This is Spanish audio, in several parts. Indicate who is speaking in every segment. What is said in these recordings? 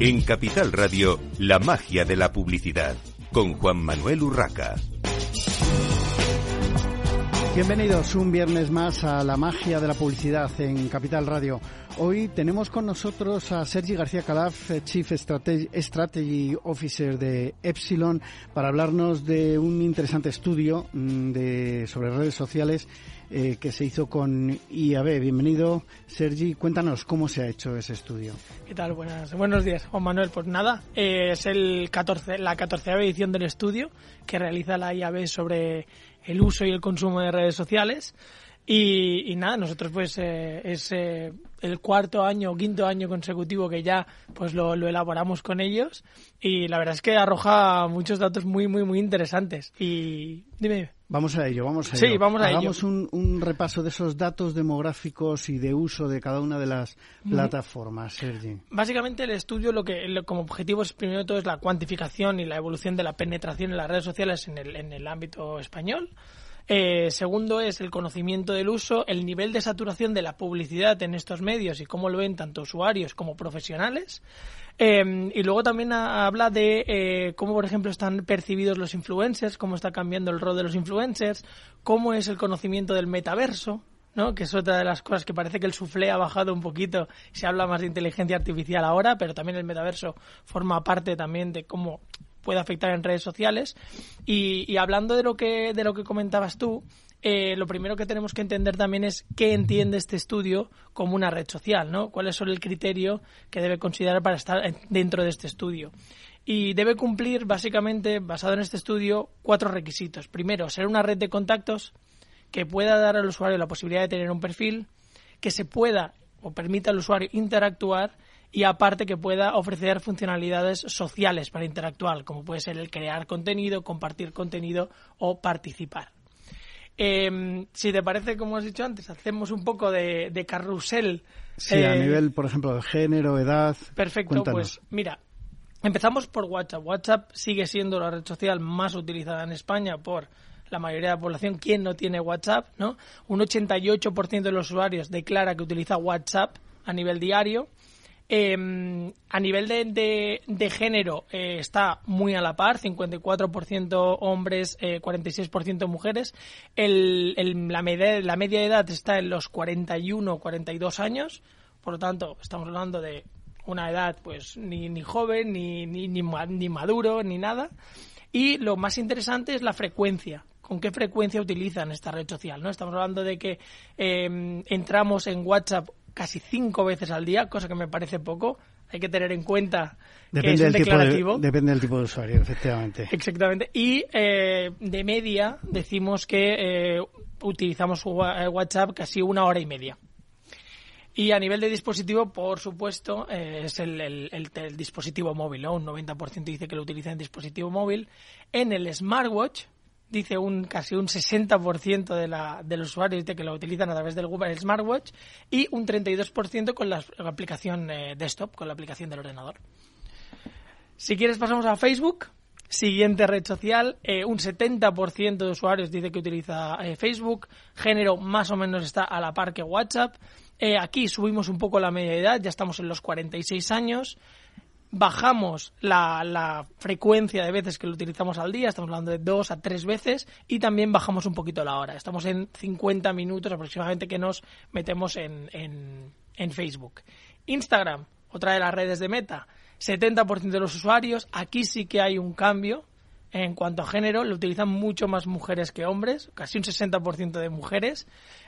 Speaker 1: En Capital Radio, la magia de la publicidad, con Juan Manuel Urraca.
Speaker 2: Bienvenidos un viernes más a la magia de la publicidad en Capital Radio. Hoy tenemos con nosotros a Sergi García Calaf, eh, Chief Strategy, Officer de Epsilon, para hablarnos de un interesante estudio mm, sobre redes sociales eh, que se hizo con IAB. Bienvenido, Sergi. Cuéntanos cómo se ha hecho ese estudio.
Speaker 3: ¿Qué tal? Buenos días, Juan Manuel. Pues nada, eh, es el 14, la 14 edición del estudio que realiza la IAB sobre el uso y el consumo de redes sociales. Y, nada, nosotros pues eh, es eh, el cuarto año o quinto año consecutivo que ya pues lo, elaboramos con ellos y la verdad es que arroja muchos datos muy, muy, muy interesantes. Y dime.
Speaker 2: Vamos a ello, vamos a
Speaker 3: sí,
Speaker 2: ello.
Speaker 3: vamos a
Speaker 2: Hagamos Un, un, repaso de esos datos demográficos y de uso de cada una de las plataformas, Sergi.
Speaker 3: Básicamente el estudio lo que como objetivo es primero de todo es la cuantificación y la evolución de la penetración en las redes sociales en el, en el ámbito español. Eh, segundo es el conocimiento del uso, el nivel de saturación de la publicidad en estos medios y cómo lo ven tanto usuarios como profesionales. Eh, y luego también habla de eh, cómo, por ejemplo, están percibidos los influencers, cómo está cambiando el rol de los influencers, cómo es el conocimiento del metaverso, ¿no? que es otra de las cosas que parece que el suflé ha bajado un poquito, se habla más de inteligencia artificial ahora, pero también el metaverso forma parte también de cómo puede afectar en redes sociales. Y, hablando de lo que, de lo que comentabas tú, eh, lo primero que tenemos que entender también es qué entiende este estudio como una red social, ¿no? ¿Cuál es el criterio que debe considerar para estar dentro de este estudio? Y debe cumplir, básicamente, basado en este estudio, cuatro requisitos. Primero, ser una red de contactos que pueda dar al usuario la posibilidad de tener un perfil, que se pueda o permita al usuario interactuar y aparte que pueda ofrecer funcionalidades sociales para interactuar, como puede ser el crear contenido, compartir contenido o participar. Em, si te parece, como has dicho antes, hacemos un poco de, carrusel.
Speaker 2: Sí, a eh, nivel, por ejemplo, de género, edad.
Speaker 3: Perfecto, pues mira, empezamos por WhatsApp. WhatsApp sigue siendo la red social más utilizada en España por la mayoría de la población. ¿Quién no tiene WhatsApp? ¿no? Un 88% de los usuarios declara que utiliza WhatsApp a nivel diario Em, a nivel de, de, género eh, está muy a la par, 54% hombres, 46% eh, mujeres. El, la, media, la media edad está en los 41 42 años, por lo tanto estamos hablando de una edad pues ni, ni joven, ni, ni, ni, maduro, ni nada. Y lo más interesante es la frecuencia con qué frecuencia utilizan esta red social. ¿no? Estamos hablando de que em, entramos en WhatsApp casi cinco veces al día, cosa que me parece poco. Hay que tener en cuenta que es declarativo.
Speaker 2: depende del tipo de usuario, efectivamente.
Speaker 3: Exactamente. Y eh, de media decimos que eh, utilizamos eh, WhatsApp casi una hora y media. Y a nivel de dispositivo, por supuesto, es el, el, dispositivo móvil. Un 90% dice que lo utiliza en dispositivo móvil. En el smartwatch, dice un casi un 60% de, la, de los usuarios que lo utilizan a través del Google Smartwatch y un 32% con la, aplicación eh, desktop, con la aplicación del ordenador. Si quieres pasamos a Facebook, siguiente red social, eh, un 70% de usuarios dice que utiliza eh, Facebook, género más o menos está a la par que WhatsApp. aquí subimos un poco la media edad, ya estamos en los 46 años bajamos la, frecuencia de veces que lo utilizamos al día, estamos hablando de dos a tres veces, y también bajamos un poquito la hora. Estamos en 50 minutos aproximadamente que nos metemos en, en, Facebook. Instagram, otra de las redes de Meta, 70% de los usuarios, aquí sí que hay un cambio. En cuanto a género, lo utilizan mucho más mujeres que hombres, casi un 60% de mujeres.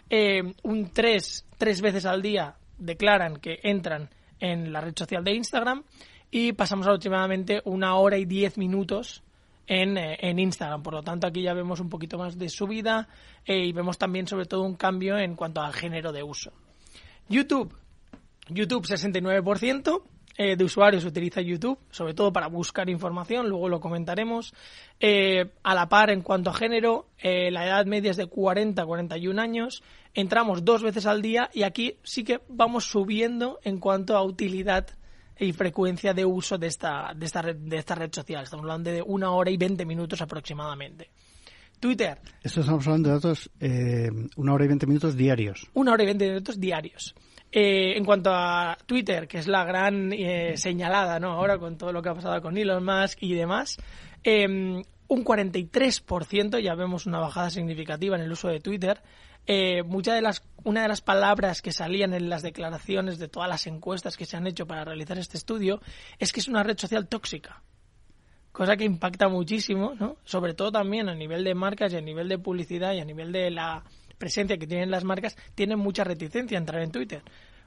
Speaker 3: Eh, un tres, tres veces al día declaran que entran en la red social de Instagram y pasamos aproximadamente una hora y diez minutos en, eh, en, Instagram. Por lo tanto, aquí ya vemos un poquito más de subida eh, y vemos también sobre todo un cambio en cuanto al género de uso. YouTube. YouTube 69% eh, de usuarios utiliza YouTube, sobre todo para buscar información, luego lo comentaremos. a la par en cuanto a género, la edad media es de 40 a 41 años. Entramos dos veces al día y aquí sí que vamos subiendo en cuanto a utilidad y frecuencia de uso de esta, de esta, red, de esta red social. Estamos hablando de una hora y 20 minutos aproximadamente. Twitter.
Speaker 2: Esto estamos hablando de datos, eh, una hora y 20 minutos diarios.
Speaker 3: Una hora y 20 minutos diarios. Eh, en cuanto a Twitter, que es la gran eh, señalada, ¿no? Ahora con todo lo que ha pasado con Elon Musk y demás, eh, un 43%, ya vemos una bajada significativa en el uso de Twitter. Eh, muchas de las, una de las palabras que salían en las declaraciones de todas las encuestas que se han hecho para realizar este estudio es que es una red social tóxica. Cosa que impacta muchísimo, ¿no? Sobre todo también a nivel de marcas y a nivel de publicidad y a nivel de la presencia que tienen las marcas, tienen mucha reticencia a entrar en Twitter.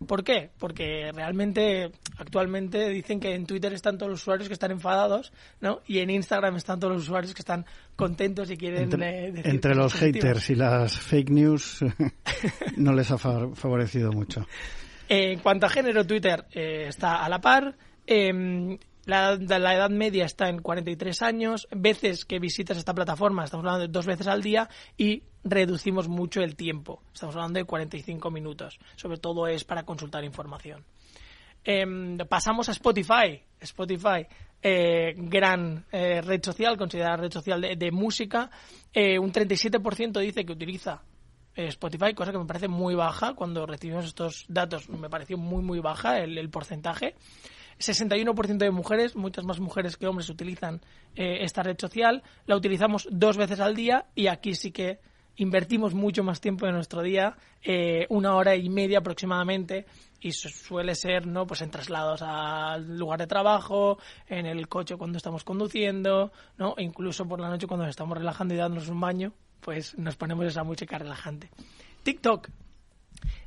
Speaker 3: ¿Por qué? Porque realmente actualmente dicen que en Twitter están todos los usuarios que están enfadados, ¿no? Y en Instagram están todos los usuarios que están contentos y quieren
Speaker 2: Entre,
Speaker 3: eh, decir
Speaker 2: entre los haters y las fake news no les ha fa- favorecido mucho.
Speaker 3: En cuanto a género, Twitter eh, está a la par. Em, la, la edad media está en 43 años. Veces que visitas esta plataforma, estamos hablando de dos veces al día y reducimos mucho el tiempo. Estamos hablando de 45 minutos. Sobre todo es para consultar información. Em, pasamos a Spotify. Spotify, eh, gran eh, red social, considerada red social de, música. Eh, un 37% dice que utiliza Spotify, cosa que me parece muy baja. Cuando recibimos estos datos me pareció muy, muy baja el, el porcentaje. 61% de mujeres, muchas más mujeres que hombres utilizan esta red social. La utilizamos dos veces al día y aquí sí que invertimos mucho más tiempo de nuestro día, eh, una hora y media aproximadamente, y su- suele ser no pues en traslados al lugar de trabajo, en el coche cuando estamos conduciendo, no, incluso por la noche cuando nos estamos relajando y dándonos un baño, pues nos ponemos esa música relajante. TikTok.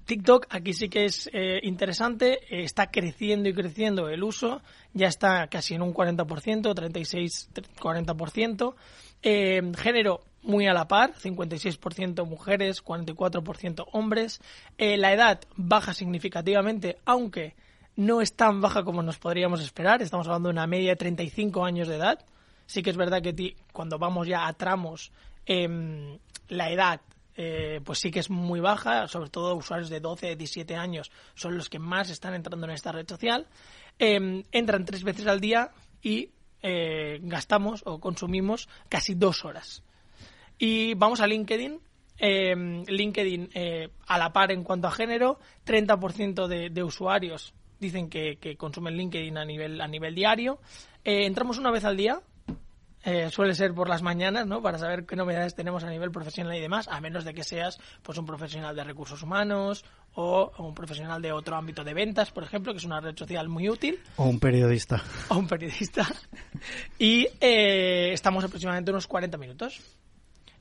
Speaker 3: TikTok aquí sí que es eh, interesante, está creciendo y creciendo el uso, ya está casi en un 40%, 36, 40%. Eh, género muy a la par, 56% mujeres, 44% hombres. Eh, la edad baja significativamente, aunque no es tan baja como nos podríamos esperar, estamos hablando de una media de 35 años de edad. Sí que es verdad que ti- cuando vamos ya a tramos, em, la edad eh, pues sí que es muy baja, sobre todo usuarios de 12, 17 años son los que más están entrando en esta red social. Eh, entran tres veces al día y eh, gastamos o consumimos casi dos horas. Y vamos a LinkedIn. Eh, LinkedIn eh, a la par en cuanto a género, 30% de, de usuarios dicen que, que consumen LinkedIn a nivel, a nivel diario. Eh, entramos una vez al día, eh, suele ser por las mañanas, ¿no? Para saber qué novedades tenemos a nivel profesional y demás, a menos de que seas pues un profesional de recursos humanos o un profesional de otro ámbito de ventas, por ejemplo, que es una red social muy útil,
Speaker 2: O un periodista.
Speaker 3: o un periodista. Y eh, estamos aproximadamente unos 40 minutos.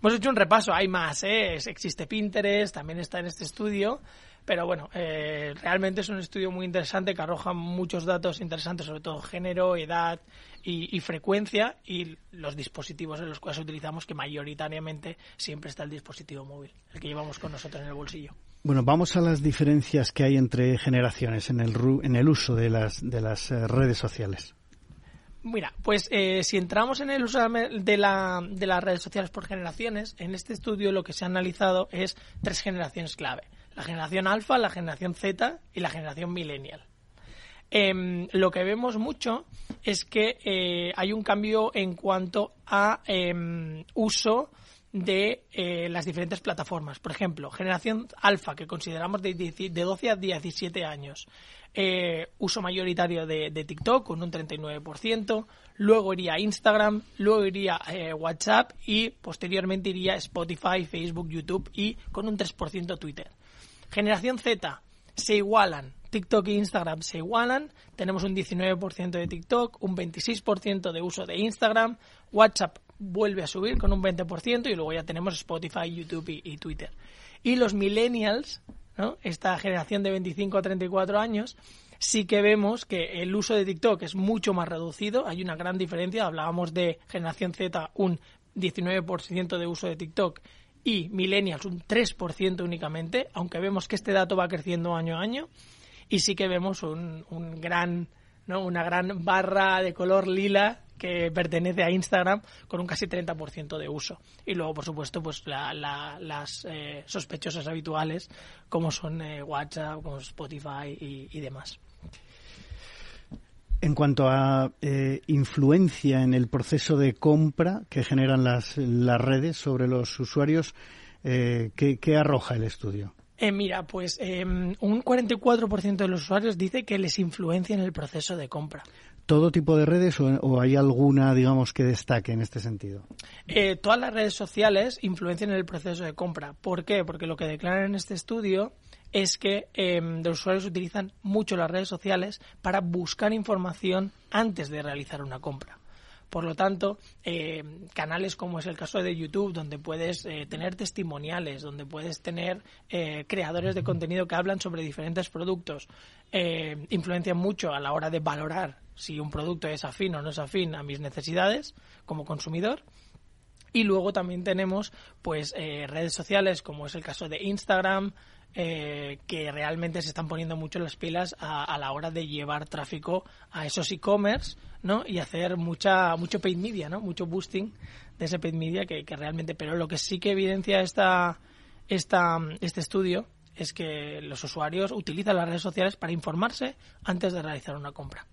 Speaker 3: Hemos hecho un repaso, hay más, ¿eh? Existe Pinterest, también está en este estudio, pero bueno, eh, realmente es un estudio muy interesante que arroja muchos datos interesantes, sobre todo género, edad y, frecuencia y los dispositivos en los cuales utilizamos, que mayoritariamente siempre está el dispositivo móvil, el que llevamos con nosotros en el bolsillo.
Speaker 2: Bueno, vamos a las diferencias que hay entre generaciones en el, en el uso de las, de las eh, redes sociales.
Speaker 3: Mira, pues eh, si entramos en el uso de la- de, la, de las redes sociales por generaciones, en este estudio lo que se ha analizado es tres generaciones clave. La generación alfa, la generación Z y la generación millennial. Em, lo que vemos mucho es que eh, hay un cambio en cuanto a em, uso de eh, las diferentes plataformas. Por ejemplo, generación alfa, que consideramos de, de 12 a 17 años. Eh, uso mayoritario de, de TikTok con un 39%, luego iría Instagram, luego iría eh, WhatsApp y posteriormente iría Spotify, Facebook, YouTube y con un 3% Twitter. Generación Z se igualan. TikTok e Instagram se igualan. Tenemos un 19% de TikTok, un 26% de uso de Instagram. WhatsApp vuelve a subir con un 20% y luego ya tenemos Spotify, YouTube y, Twitter. Y los millennials, ¿no? esta generación de 25 a 34 años, sí que vemos que el uso de TikTok es mucho más reducido. Hay una gran diferencia. Hablábamos de generación Z, un 19% de uso de TikTok y millennials un 3% únicamente, aunque vemos que este dato va creciendo año a año y sí que vemos un, un gran, ¿no? una gran barra de color lila que pertenece a Instagram con un casi 30% de uso. Y luego, por supuesto, pues la- la- las eh, sospechosas habituales como son eh, WhatsApp, como Spotify y, demás.
Speaker 2: En cuanto a eh, influencia en el proceso de compra que generan las, las redes sobre los usuarios, eh, ¿qué, arroja el estudio?
Speaker 3: Eh, mira, pues em, un 44% de los usuarios dice que les influencia en el proceso de compra.
Speaker 2: ¿Todo tipo de redes o, hay alguna, digamos, que destaque en este sentido?
Speaker 3: todas las redes sociales influencian en el proceso de compra. ¿Por qué? Porque lo que declaran en este estudio es que em, los usuarios utilizan mucho las redes sociales para buscar información antes de realizar una compra. Por lo tanto, em, canales como es el caso de YouTube, donde puedes eh, tener testimoniales, donde puedes tener eh, creadores de contenido que hablan sobre diferentes productos, eh, influencian mucho a la hora de valorar si un producto es afín o no es afín a mis necesidades como consumidor. Y luego también tenemos pues redes sociales como es el caso de Instagram, eh, que realmente se están poniendo mucho las pilas a, la hora de llevar tráfico a esos e-commerce, ¿no? Y hacer mucha mucho paid media, ¿no? Mucho boosting de ese paid media que, realmente... Pero lo que sí que evidencia esta, esta, este estudio es que los usuarios utilizan las redes sociales para informarse antes de realizar una compra.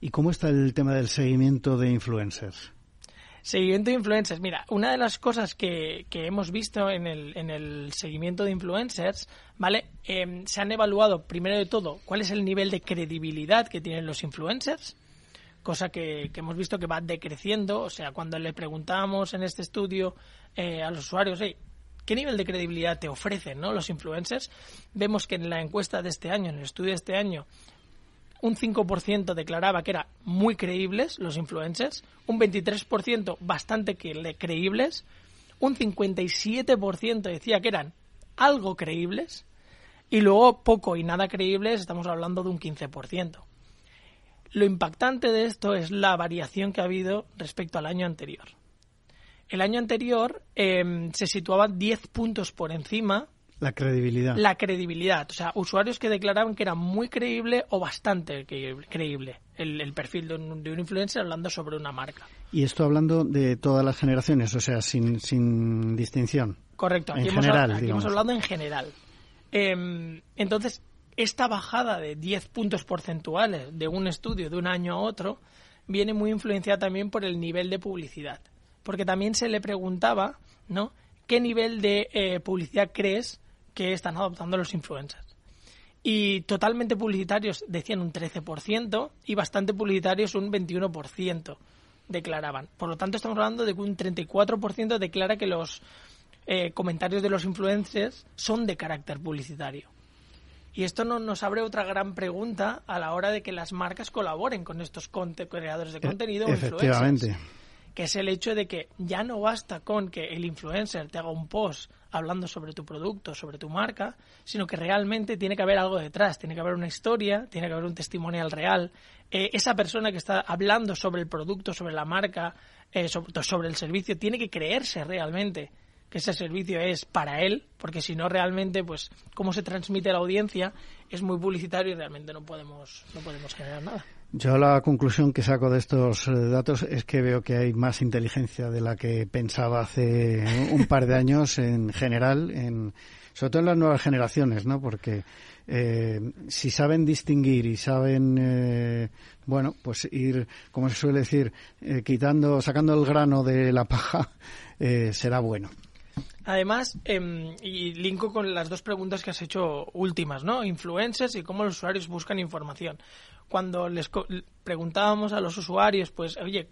Speaker 2: ¿Y cómo está el tema del seguimiento de influencers?
Speaker 3: Seguimiento de influencers. Mira, una de las cosas que, hemos visto en el, en el, seguimiento de influencers, ¿vale? Em, se han evaluado, primero de todo, cuál es el nivel de credibilidad que tienen los influencers, cosa que, hemos visto que va decreciendo. O sea, cuando le preguntábamos en este estudio eh, a los usuarios, ¿qué nivel de credibilidad te ofrecen ¿no? los influencers? Vemos que en la encuesta de este año, en el estudio de este año, un 5% declaraba que eran muy creíbles los influencers, un 23% bastante creíbles, un 57% decía que eran algo creíbles y luego poco y nada creíbles, estamos hablando de un 15%. Lo impactante de esto es la variación que ha habido respecto al año anterior. El año anterior em, se situaba 10 puntos por encima
Speaker 2: la credibilidad.
Speaker 3: La credibilidad. O sea, usuarios que declaraban que era muy creíble o bastante creíble el, perfil de un, de un, influencer hablando sobre una marca.
Speaker 2: Y esto hablando de todas las generaciones, o sea, sin, sin distinción.
Speaker 3: Correcto. Aquí,
Speaker 2: en
Speaker 3: hemos,
Speaker 2: general,
Speaker 3: aquí hemos hablado en general. Em, entonces, esta bajada de 10 puntos porcentuales de un estudio de un año a otro viene muy influenciada también por el nivel de publicidad. Porque también se le preguntaba, ¿no? ¿Qué nivel de eh, publicidad crees que están adoptando los influencers. Y totalmente publicitarios decían un 13% y bastante publicitarios un 21% declaraban. Por lo tanto, estamos hablando de que un 34% declara que los eh, comentarios de los influencers son de carácter publicitario. Y esto no, nos abre otra gran pregunta a la hora de que las marcas colaboren con estos creadores de e, contenido o influencers que es el hecho de que ya no basta con que el influencer te haga un post hablando sobre tu producto, sobre tu marca, sino que realmente tiene que haber algo detrás, tiene que haber una historia, tiene que haber un testimonial real. Eh, esa persona que está hablando sobre el producto, sobre la marca, eh, sobre, sobre el servicio, tiene que creerse realmente que ese servicio es para él, porque si no realmente, pues, cómo se transmite a la audiencia es muy publicitario y realmente no podemos, no podemos generar nada.
Speaker 2: Yo la conclusión que saco de estos eh, datos es que veo que hay más inteligencia de la que pensaba hace un par de años en general, en, sobre todo en las nuevas generaciones, ¿no? Porque eh, si saben distinguir y saben, eh, bueno, pues ir, como se suele decir, quitando, sacando el grano de la paja, será bueno.
Speaker 3: Además, em, y linko con las dos preguntas que has hecho últimas, ¿no? Influencers y cómo los usuarios buscan información cuando les preguntábamos a los usuarios, pues, oye,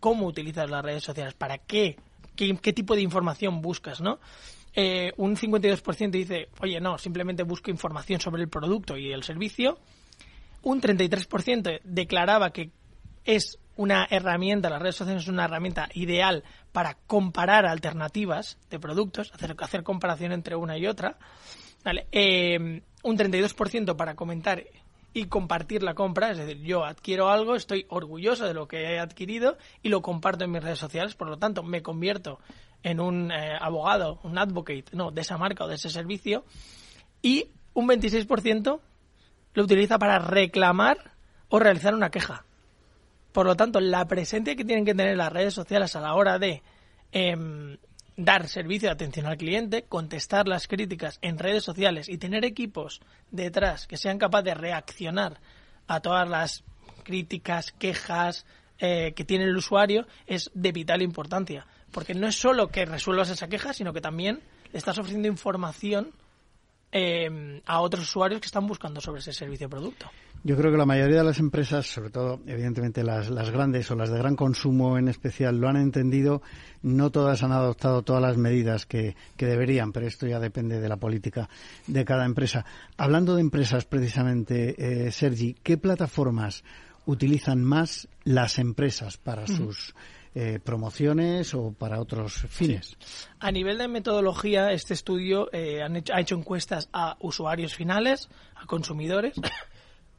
Speaker 3: ¿cómo utilizas las redes sociales? ¿Para qué? ¿Qué, tipo de información buscas, no? Eh, un 52% dice, oye, no, simplemente busco información sobre el producto y el servicio. Un 33% declaraba que es una herramienta, las redes sociales es una herramienta ideal para comparar alternativas de productos, hacer, hacer comparación entre una y otra. Eh, un 32% para comentar y compartir la compra. Es decir, yo adquiero algo, estoy orgulloso de lo que he adquirido y lo comparto en mis redes sociales. Por lo tanto, me convierto en un eh, abogado, un advocate, no, de esa marca o de ese servicio. Y un 26% lo utiliza para reclamar o realizar una queja. Por lo tanto, la presencia que tienen que tener las redes sociales a la hora de em, dar servicio de atención al cliente, contestar las críticas en redes sociales y tener equipos detrás que sean capaces de reaccionar a todas las críticas, quejas eh, que tiene el usuario es de vital importancia. Porque no es solo que resuelvas esa queja, sino que también le estás ofreciendo información eh, a otros usuarios que están buscando sobre ese servicio o producto.
Speaker 2: Yo creo que la mayoría de las empresas, sobre todo, evidentemente las, las, grandes o las de gran consumo en especial, lo han entendido. No todas han adoptado todas las medidas que, que deberían, pero esto ya depende de la política de cada empresa. Hablando de empresas, precisamente, eh, Sergi, ¿qué plataformas utilizan más las empresas para sus eh, promociones o para otros fines.
Speaker 3: A nivel de metodología, este estudio eh, han hecho, ha hecho encuestas a usuarios finales, a consumidores,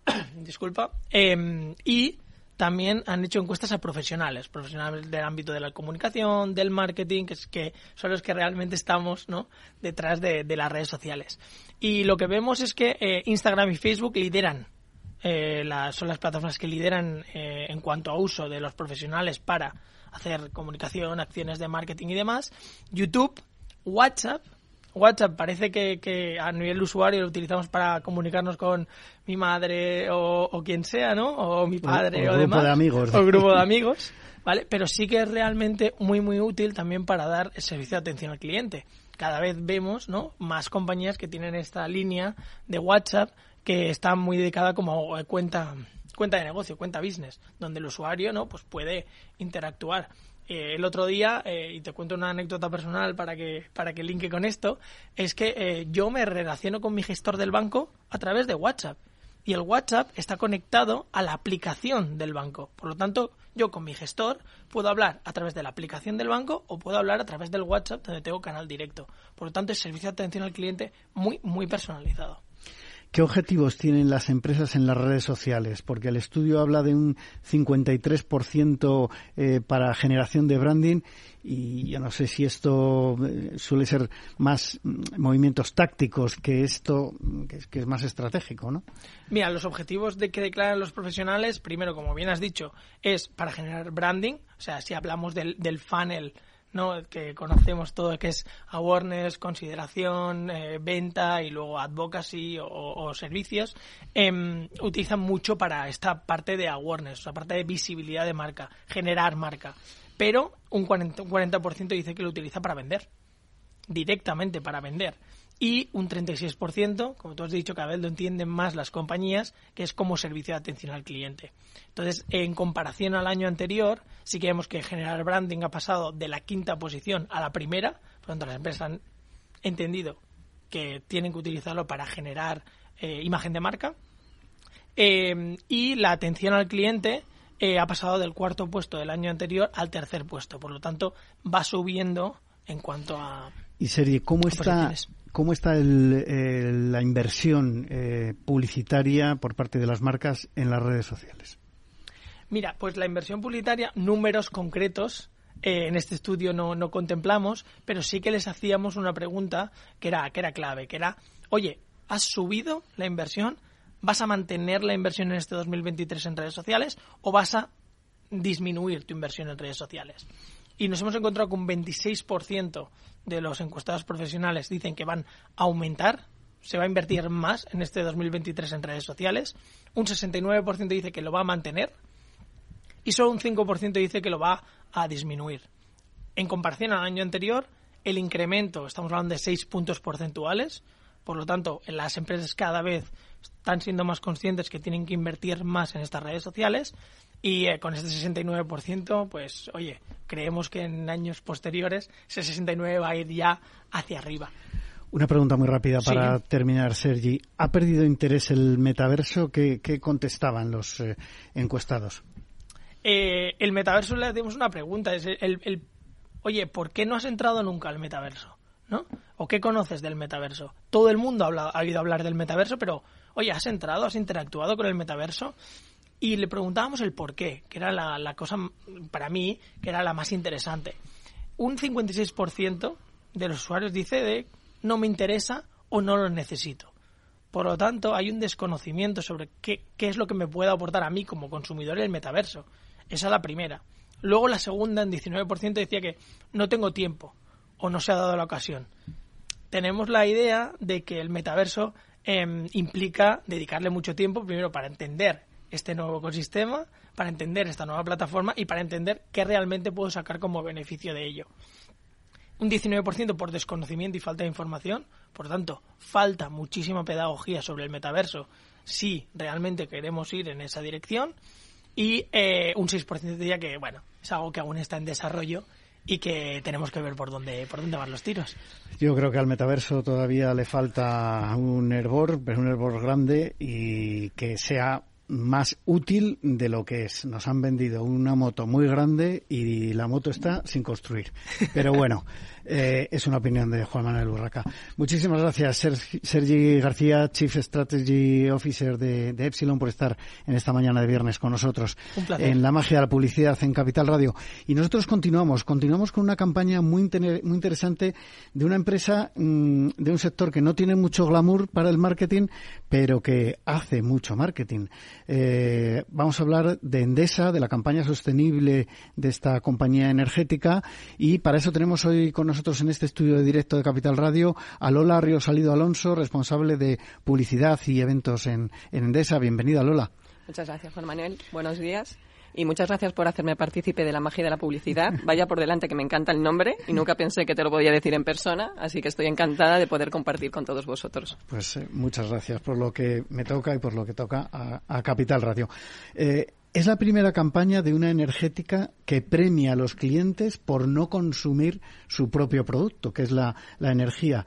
Speaker 3: disculpa, em, y también han hecho encuestas a profesionales, profesionales del ámbito de la comunicación, del marketing, que, es, que son los que realmente estamos ¿no? detrás de, las redes sociales. Y lo que vemos es que eh, Instagram y Facebook lideran eh, son las plataformas que lideran eh, en cuanto a uso de los profesionales para hacer comunicación, acciones de marketing y demás. YouTube, WhatsApp. WhatsApp parece que, a nivel usuario lo utilizamos para comunicarnos con mi madre o, quien sea, ¿no? O mi padre o, o,
Speaker 2: grupo de amigos.
Speaker 3: O grupo de amigos, ¿vale? Pero sí que es realmente muy, muy útil también para dar el servicio de atención al cliente. Cada vez vemos, ¿no? Más compañías que tienen esta línea de WhatsApp que está muy dedicada como cuenta cuenta de negocio, cuenta business, donde el usuario no pues puede interactuar. Eh, el otro día, eh, y te cuento una anécdota personal para que, para que linke con esto, es que eh, yo me relaciono con mi gestor del banco a través de WhatsApp. Y el WhatsApp está conectado a la aplicación del banco. Por lo tanto, yo con mi gestor puedo hablar a través de la aplicación del banco o puedo hablar a través del WhatsApp donde tengo canal directo. Por lo tanto, es servicio de atención al cliente muy, muy personalizado.
Speaker 2: ¿Qué objetivos tienen las empresas en las redes sociales? Porque el estudio habla de un 53% eh, para generación de branding y yo no sé si esto eh, suele ser más mm, movimientos tácticos que esto, que es, que es más estratégico, ¿no?
Speaker 3: Mira, los objetivos de que declaran los profesionales, primero, como bien has dicho, es para generar branding, o sea, si hablamos del, del funnel ¿no? que conocemos todo, que es awareness, consideración, eh, venta y luego advocacy o, servicios, em, utilizan mucho para esta parte de awareness, o sea, parte de visibilidad de marca, generar marca. Pero un 40%, un 40 dice que lo utiliza para vender, directamente para vender y un 36%, como tú has dicho, cada vez lo entienden más las compañías, que es como servicio de atención al cliente. Entonces, en comparación al año anterior, sí que vemos que General Branding ha pasado de la quinta posición a la primera, por lo tanto, las empresas han entendido que tienen que utilizarlo para generar eh, imagen de marca. Eh, y la atención al cliente eh, ha pasado del cuarto puesto del año anterior al tercer puesto, por lo tanto, va subiendo en cuanto a.
Speaker 2: Y ¿cómo está, ¿Cómo está la inversión eh, publicitaria por parte de las marcas en las redes sociales?
Speaker 3: Mira, pues la inversión publicitaria, números concretos, eh, en este estudio no, no, contemplamos, pero sí que les hacíamos una pregunta que era, que era clave, que era, oye, ¿has subido la inversión? ¿Vas a mantener la inversión en este 2023 en redes sociales o vas a disminuir tu inversión en redes sociales? Y nos hemos encontrado con un 26% de los encuestados profesionales dicen que van a aumentar, se va a invertir más en este 2023 en redes sociales, un 69% dice que lo va a mantener y solo un 5% dice que lo va a disminuir. En comparación al año anterior, el incremento, estamos hablando de 6 puntos porcentuales, por lo tanto, las empresas cada vez están siendo más conscientes que tienen que invertir más en estas redes sociales y eh, con este 69%, pues oye, creemos que en años posteriores ese 69 va a ir ya hacia arriba.
Speaker 2: Una pregunta muy rápida para terminar, Sergi. ¿Ha perdido interés el metaverso? ¿Qué, contestaban los eh, encuestados?
Speaker 3: Eh, el metaverso le hacemos una pregunta. Es el, oye, ¿por qué no has entrado nunca al metaverso? ¿No? ¿O qué conoces del metaverso? Todo el mundo ha, oído hablar del metaverso, pero, oye, ¿has entrado? ¿Has interactuado con el metaverso? y le preguntábamos el por qué, que era la, cosa, para mí, que era la más interesante. Un 56% de los usuarios dice de no me interesa o no lo necesito. Por lo tanto, hay un desconocimiento sobre qué, qué es lo que me puede aportar a mí como consumidor el metaverso. Esa es la primera. Luego la segunda, en 19%, decía que no tengo tiempo o no se ha dado la ocasión. Tenemos la idea de que el metaverso em, implica dedicarle mucho tiempo, primero para entender este nuevo ecosistema, para entender esta nueva plataforma y para entender qué realmente puedo sacar como beneficio de ello. Un 19% por desconocimiento y falta de información, por tanto, falta muchísima pedagogía sobre el metaverso si realmente queremos ir en esa dirección y eh, un 6% diría que, bueno, es algo que aún está en desarrollo y que tenemos que ver por dónde por dónde van los tiros.
Speaker 2: Yo creo que al metaverso todavía le falta un hervor, pero un hervor grande y que sea más útil de lo que es. Nos han vendido una moto muy grande y la moto está sin construir. Pero bueno, eh, es una opinión de Juan Manuel Urraca. Muchísimas gracias, Sergi García, Chief Strategy Officer de, Epsilon, por estar en esta mañana de viernes con nosotros en la magia de la publicidad en Capital Radio. Y nosotros continuamos, continuamos con una campaña muy, muy interesante de una empresa mm, de un sector que no tiene mucho glamour para el marketing, pero que hace mucho marketing. Eh, vamos a hablar de Endesa, de la campaña sostenible de esta compañía energética, y para eso tenemos hoy con nosotros en este estudio de directo de Capital Radio a Lola Río Salido Alonso, responsable de publicidad y eventos en, Endesa. Bienvenida, Lola.
Speaker 4: Muchas gracias, Juan Manuel. Buenos días. Y muchas gracias por hacerme partícipe de la magia de la publicidad. Vaya por delante que me encanta el nombre y nunca pensé que te lo podía decir en persona, así que estoy encantada de poder compartir con todos vosotros.
Speaker 2: Pues eh, muchas gracias por lo que me toca y por lo que toca a, Capital Radio. Eh, es la primera campaña de una energética que premia a los clientes por no consumir su propio producto, que es la, energía.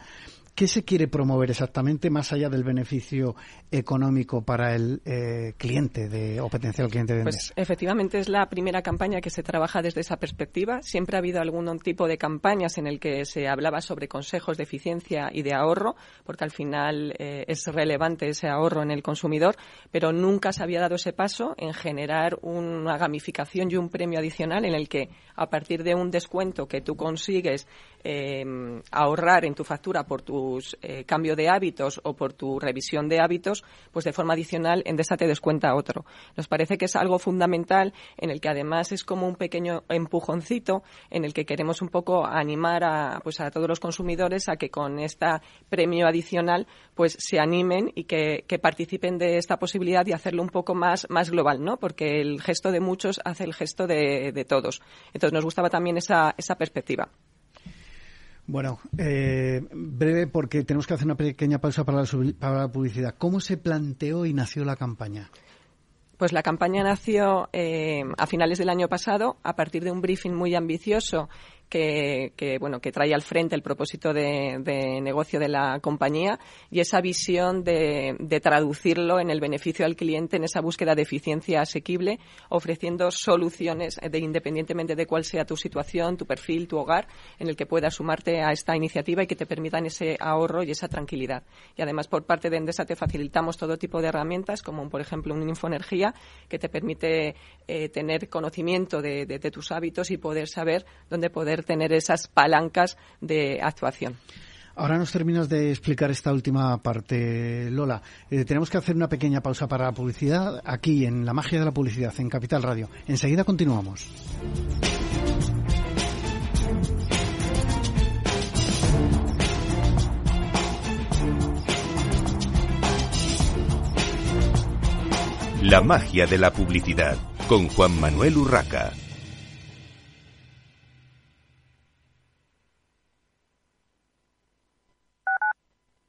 Speaker 2: ¿Qué se quiere promover exactamente más allá del beneficio económico para el eh, cliente de, o potencial cliente de
Speaker 4: Pues efectivamente es la primera campaña que se trabaja desde esa perspectiva. Siempre ha habido algún tipo de campañas en el que se hablaba sobre consejos de eficiencia y de ahorro, porque al final eh, es relevante ese ahorro en el consumidor, pero nunca se había dado ese paso en generar una gamificación y un premio adicional en el que a partir de un descuento que tú consigues eh, ahorrar en tu factura por tus eh, cambio de hábitos o por tu revisión de hábitos, pues de forma adicional Endesa te descuenta otro. Nos parece que es algo fundamental en el que además es como un pequeño empujoncito en el que queremos un poco animar a, pues a todos los consumidores a que con este premio adicional pues se animen y que, participen de esta posibilidad y hacerlo un poco más, más global, ¿no? Porque el gesto de muchos hace el gesto de, de todos. Entonces nos gustaba también esa, esa perspectiva.
Speaker 2: Bueno, eh, breve porque tenemos que hacer una pequeña pausa para la, publicidad. ¿Cómo se planteó y nació la campaña?
Speaker 4: Pues la campaña nació eh, a finales del año pasado a partir de un briefing muy ambicioso que, bueno, que trae al frente el propósito de, negocio de la compañía y esa visión de, traducirlo en el beneficio al cliente en esa búsqueda de eficiencia asequible, ofreciendo soluciones de, independientemente de cuál sea tu situación, tu perfil, tu hogar, en el que puedas sumarte a esta iniciativa y que te permitan ese ahorro y esa tranquilidad. Y además, por parte de Endesa te facilitamos todo tipo de herramientas, como por ejemplo un Infoenergía, que te permite eh, tener conocimiento de, de tus hábitos y poder saber dónde poder tener esas palancas de actuación.
Speaker 2: Ahora nos terminas de explicar esta última parte, Lola. Eh, tenemos que hacer una pequeña pausa para la publicidad aquí en La Magia de la Publicidad, en Capital Radio. Enseguida continuamos.
Speaker 1: La magia de la publicidad con Juan Manuel Urraca.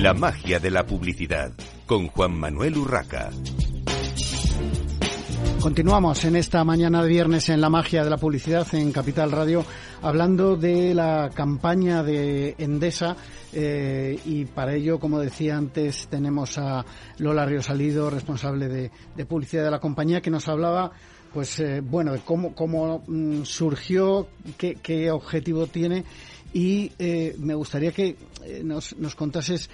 Speaker 1: La magia de la publicidad con Juan Manuel Urraca.
Speaker 2: Continuamos en esta mañana de viernes en la magia de la publicidad en Capital Radio, hablando de la campaña de Endesa eh, y para ello, como decía antes, tenemos a Lola Salido, responsable de, publicidad de la compañía, que nos hablaba pues eh, bueno, de cómo, cómo mm, surgió, qué, qué, objetivo tiene y eh, me gustaría que nos, nos contases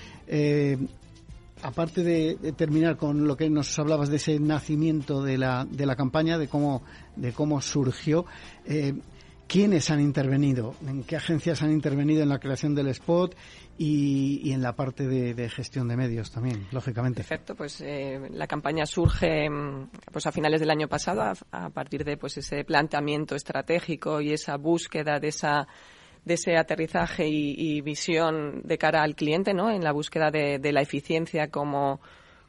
Speaker 2: aparte de, terminar con lo que nos hablabas de ese nacimiento de la, de la campaña, de cómo, de cómo surgió, eh, ¿quiénes han intervenido? ¿En qué agencias han intervenido en la creación del spot y, en la parte de, gestión de medios también, lógicamente?
Speaker 4: Perfecto, pues eh, la campaña surge mm, pues a finales del año pasado a, a partir de pues ese planteamiento estratégico y esa búsqueda de esa de ese aterrizaje y, visión de cara al cliente, ¿no? En la búsqueda de, de la eficiencia como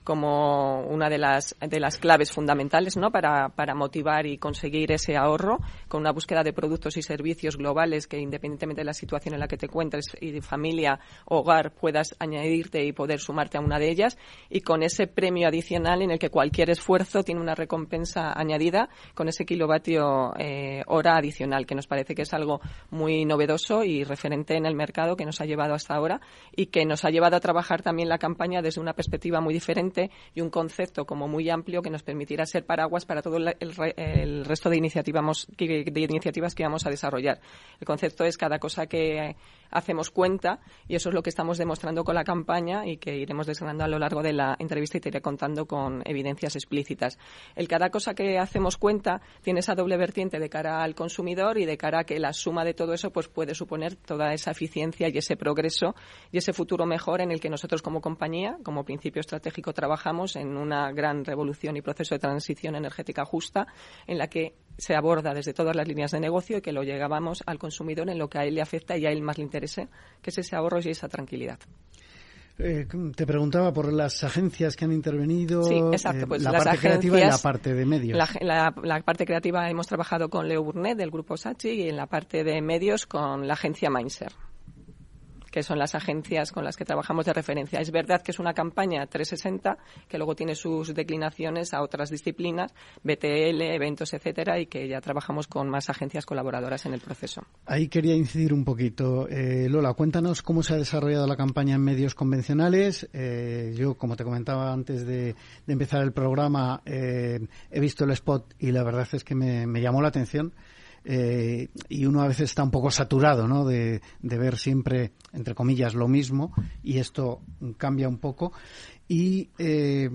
Speaker 4: como una de las, de las claves fundamentales ¿no? para, para motivar y conseguir ese ahorro con una búsqueda de productos y servicios globales que independientemente de la situación en la que te encuentres y de familia, hogar, puedas añadirte y poder sumarte a una de ellas y con ese premio adicional en el que cualquier esfuerzo tiene una recompensa añadida con ese kilovatio eh, hora adicional que nos parece que es algo muy novedoso y referente en el mercado que nos ha llevado hasta ahora y que nos ha llevado a trabajar también la campaña desde una perspectiva muy diferente y un concepto como muy amplio que nos permitirá ser paraguas para todo el, resto de iniciativas, de iniciativas que vamos a desarrollar. El concepto es cada cosa que hacemos cuenta y eso es lo que estamos demostrando con la campaña y que iremos desgranando a lo largo de la entrevista y te iré contando con evidencias explícitas. El cada cosa que hacemos cuenta tiene esa doble vertiente de cara al consumidor y de cara a que la suma de todo eso pues puede suponer toda esa eficiencia y ese progreso y ese futuro mejor en el que nosotros como compañía, como principio estratégico trabajamos en una gran revolución y proceso de transición energética justa en la que se aborda desde todas las líneas de negocio y que lo llegábamos al consumidor en lo que a él le afecta y a él más le interese, que es ese ahorro y esa tranquilidad.
Speaker 2: Eh, te preguntaba por las agencias que han intervenido,
Speaker 4: sí, exacto, eh, pues
Speaker 2: la parte creativa y la parte de medios.
Speaker 4: La, la, parte creativa hemos trabajado con Leo Burnett del grupo Sachi y en la parte de medios con la agencia Mindser que son las agencias con las que trabajamos de referencia. Es verdad que es una campaña 360 que luego tiene sus declinaciones a otras disciplinas, BTL, eventos, etcétera, y que ya trabajamos con más agencias colaboradoras en el proceso.
Speaker 2: Ahí quería incidir un poquito. Eh, Lola, cuéntanos cómo se ha desarrollado la campaña en medios convencionales. Eh, yo, como te comentaba antes de, empezar el programa, eh, he visto el spot y la verdad es que me llamó la atención. Eh, y uno a veces está un poco saturado ¿no? de, ver siempre, entre comillas, lo mismo y esto cambia un poco. Y eh,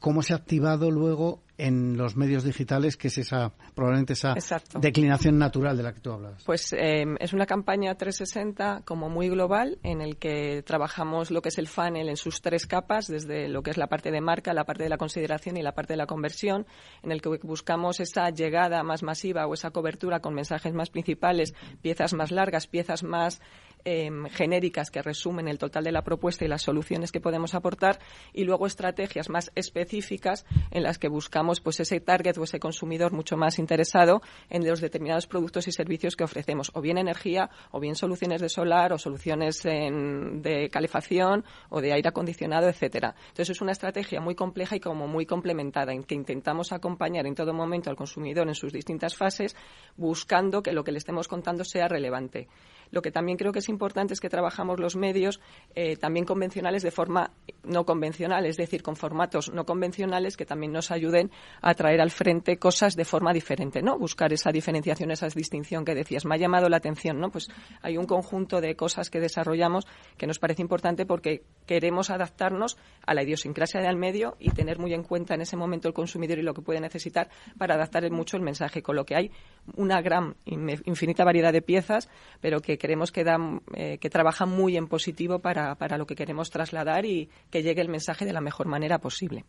Speaker 2: cómo se ha activado luego en los medios digitales, que es esa probablemente esa declinación natural de la que tú hablas.
Speaker 4: Pues em, es una campaña 360 como muy global en el que trabajamos lo que es el funnel en sus tres capas, desde lo que es la parte de marca, la parte de la consideración y la parte de la conversión, en el que buscamos esa llegada más masiva o esa cobertura con mensajes más principales, piezas más largas, piezas más Em, genéricas que resumen el total de la propuesta y las soluciones que podemos aportar y luego estrategias más específicas en las que buscamos pues ese target o ese consumidor mucho más interesado en los determinados productos y servicios que ofrecemos o bien energía o bien soluciones de solar o soluciones de calefacción o de aire acondicionado etcétera. Entonces es una estrategia muy compleja y como muy complementada en que intentamos acompañar en todo momento al consumidor en sus distintas fases buscando que lo que le estemos contando sea relevante lo que también creo que es importante es que trabajamos los medios eh, también convencionales de forma no convencional, es decir, con formatos no convencionales que también nos ayuden a traer al frente cosas de forma diferente, ¿no? Buscar esa diferenciación, esa distinción que decías. Me ha llamado la atención, ¿no? Pues hay un conjunto de cosas que desarrollamos que nos parece importante porque queremos adaptarnos a la idiosincrasia del medio y tener muy en cuenta en ese momento el consumidor y lo que puede necesitar para adaptar mucho el mensaje, con lo que hay una gran, infinita variedad de piezas, pero que creemos que, dan, eh, que trabajan muy en positivo para, para lo que queremos trasladar y que llegue el mensaje de la mejor manera posible.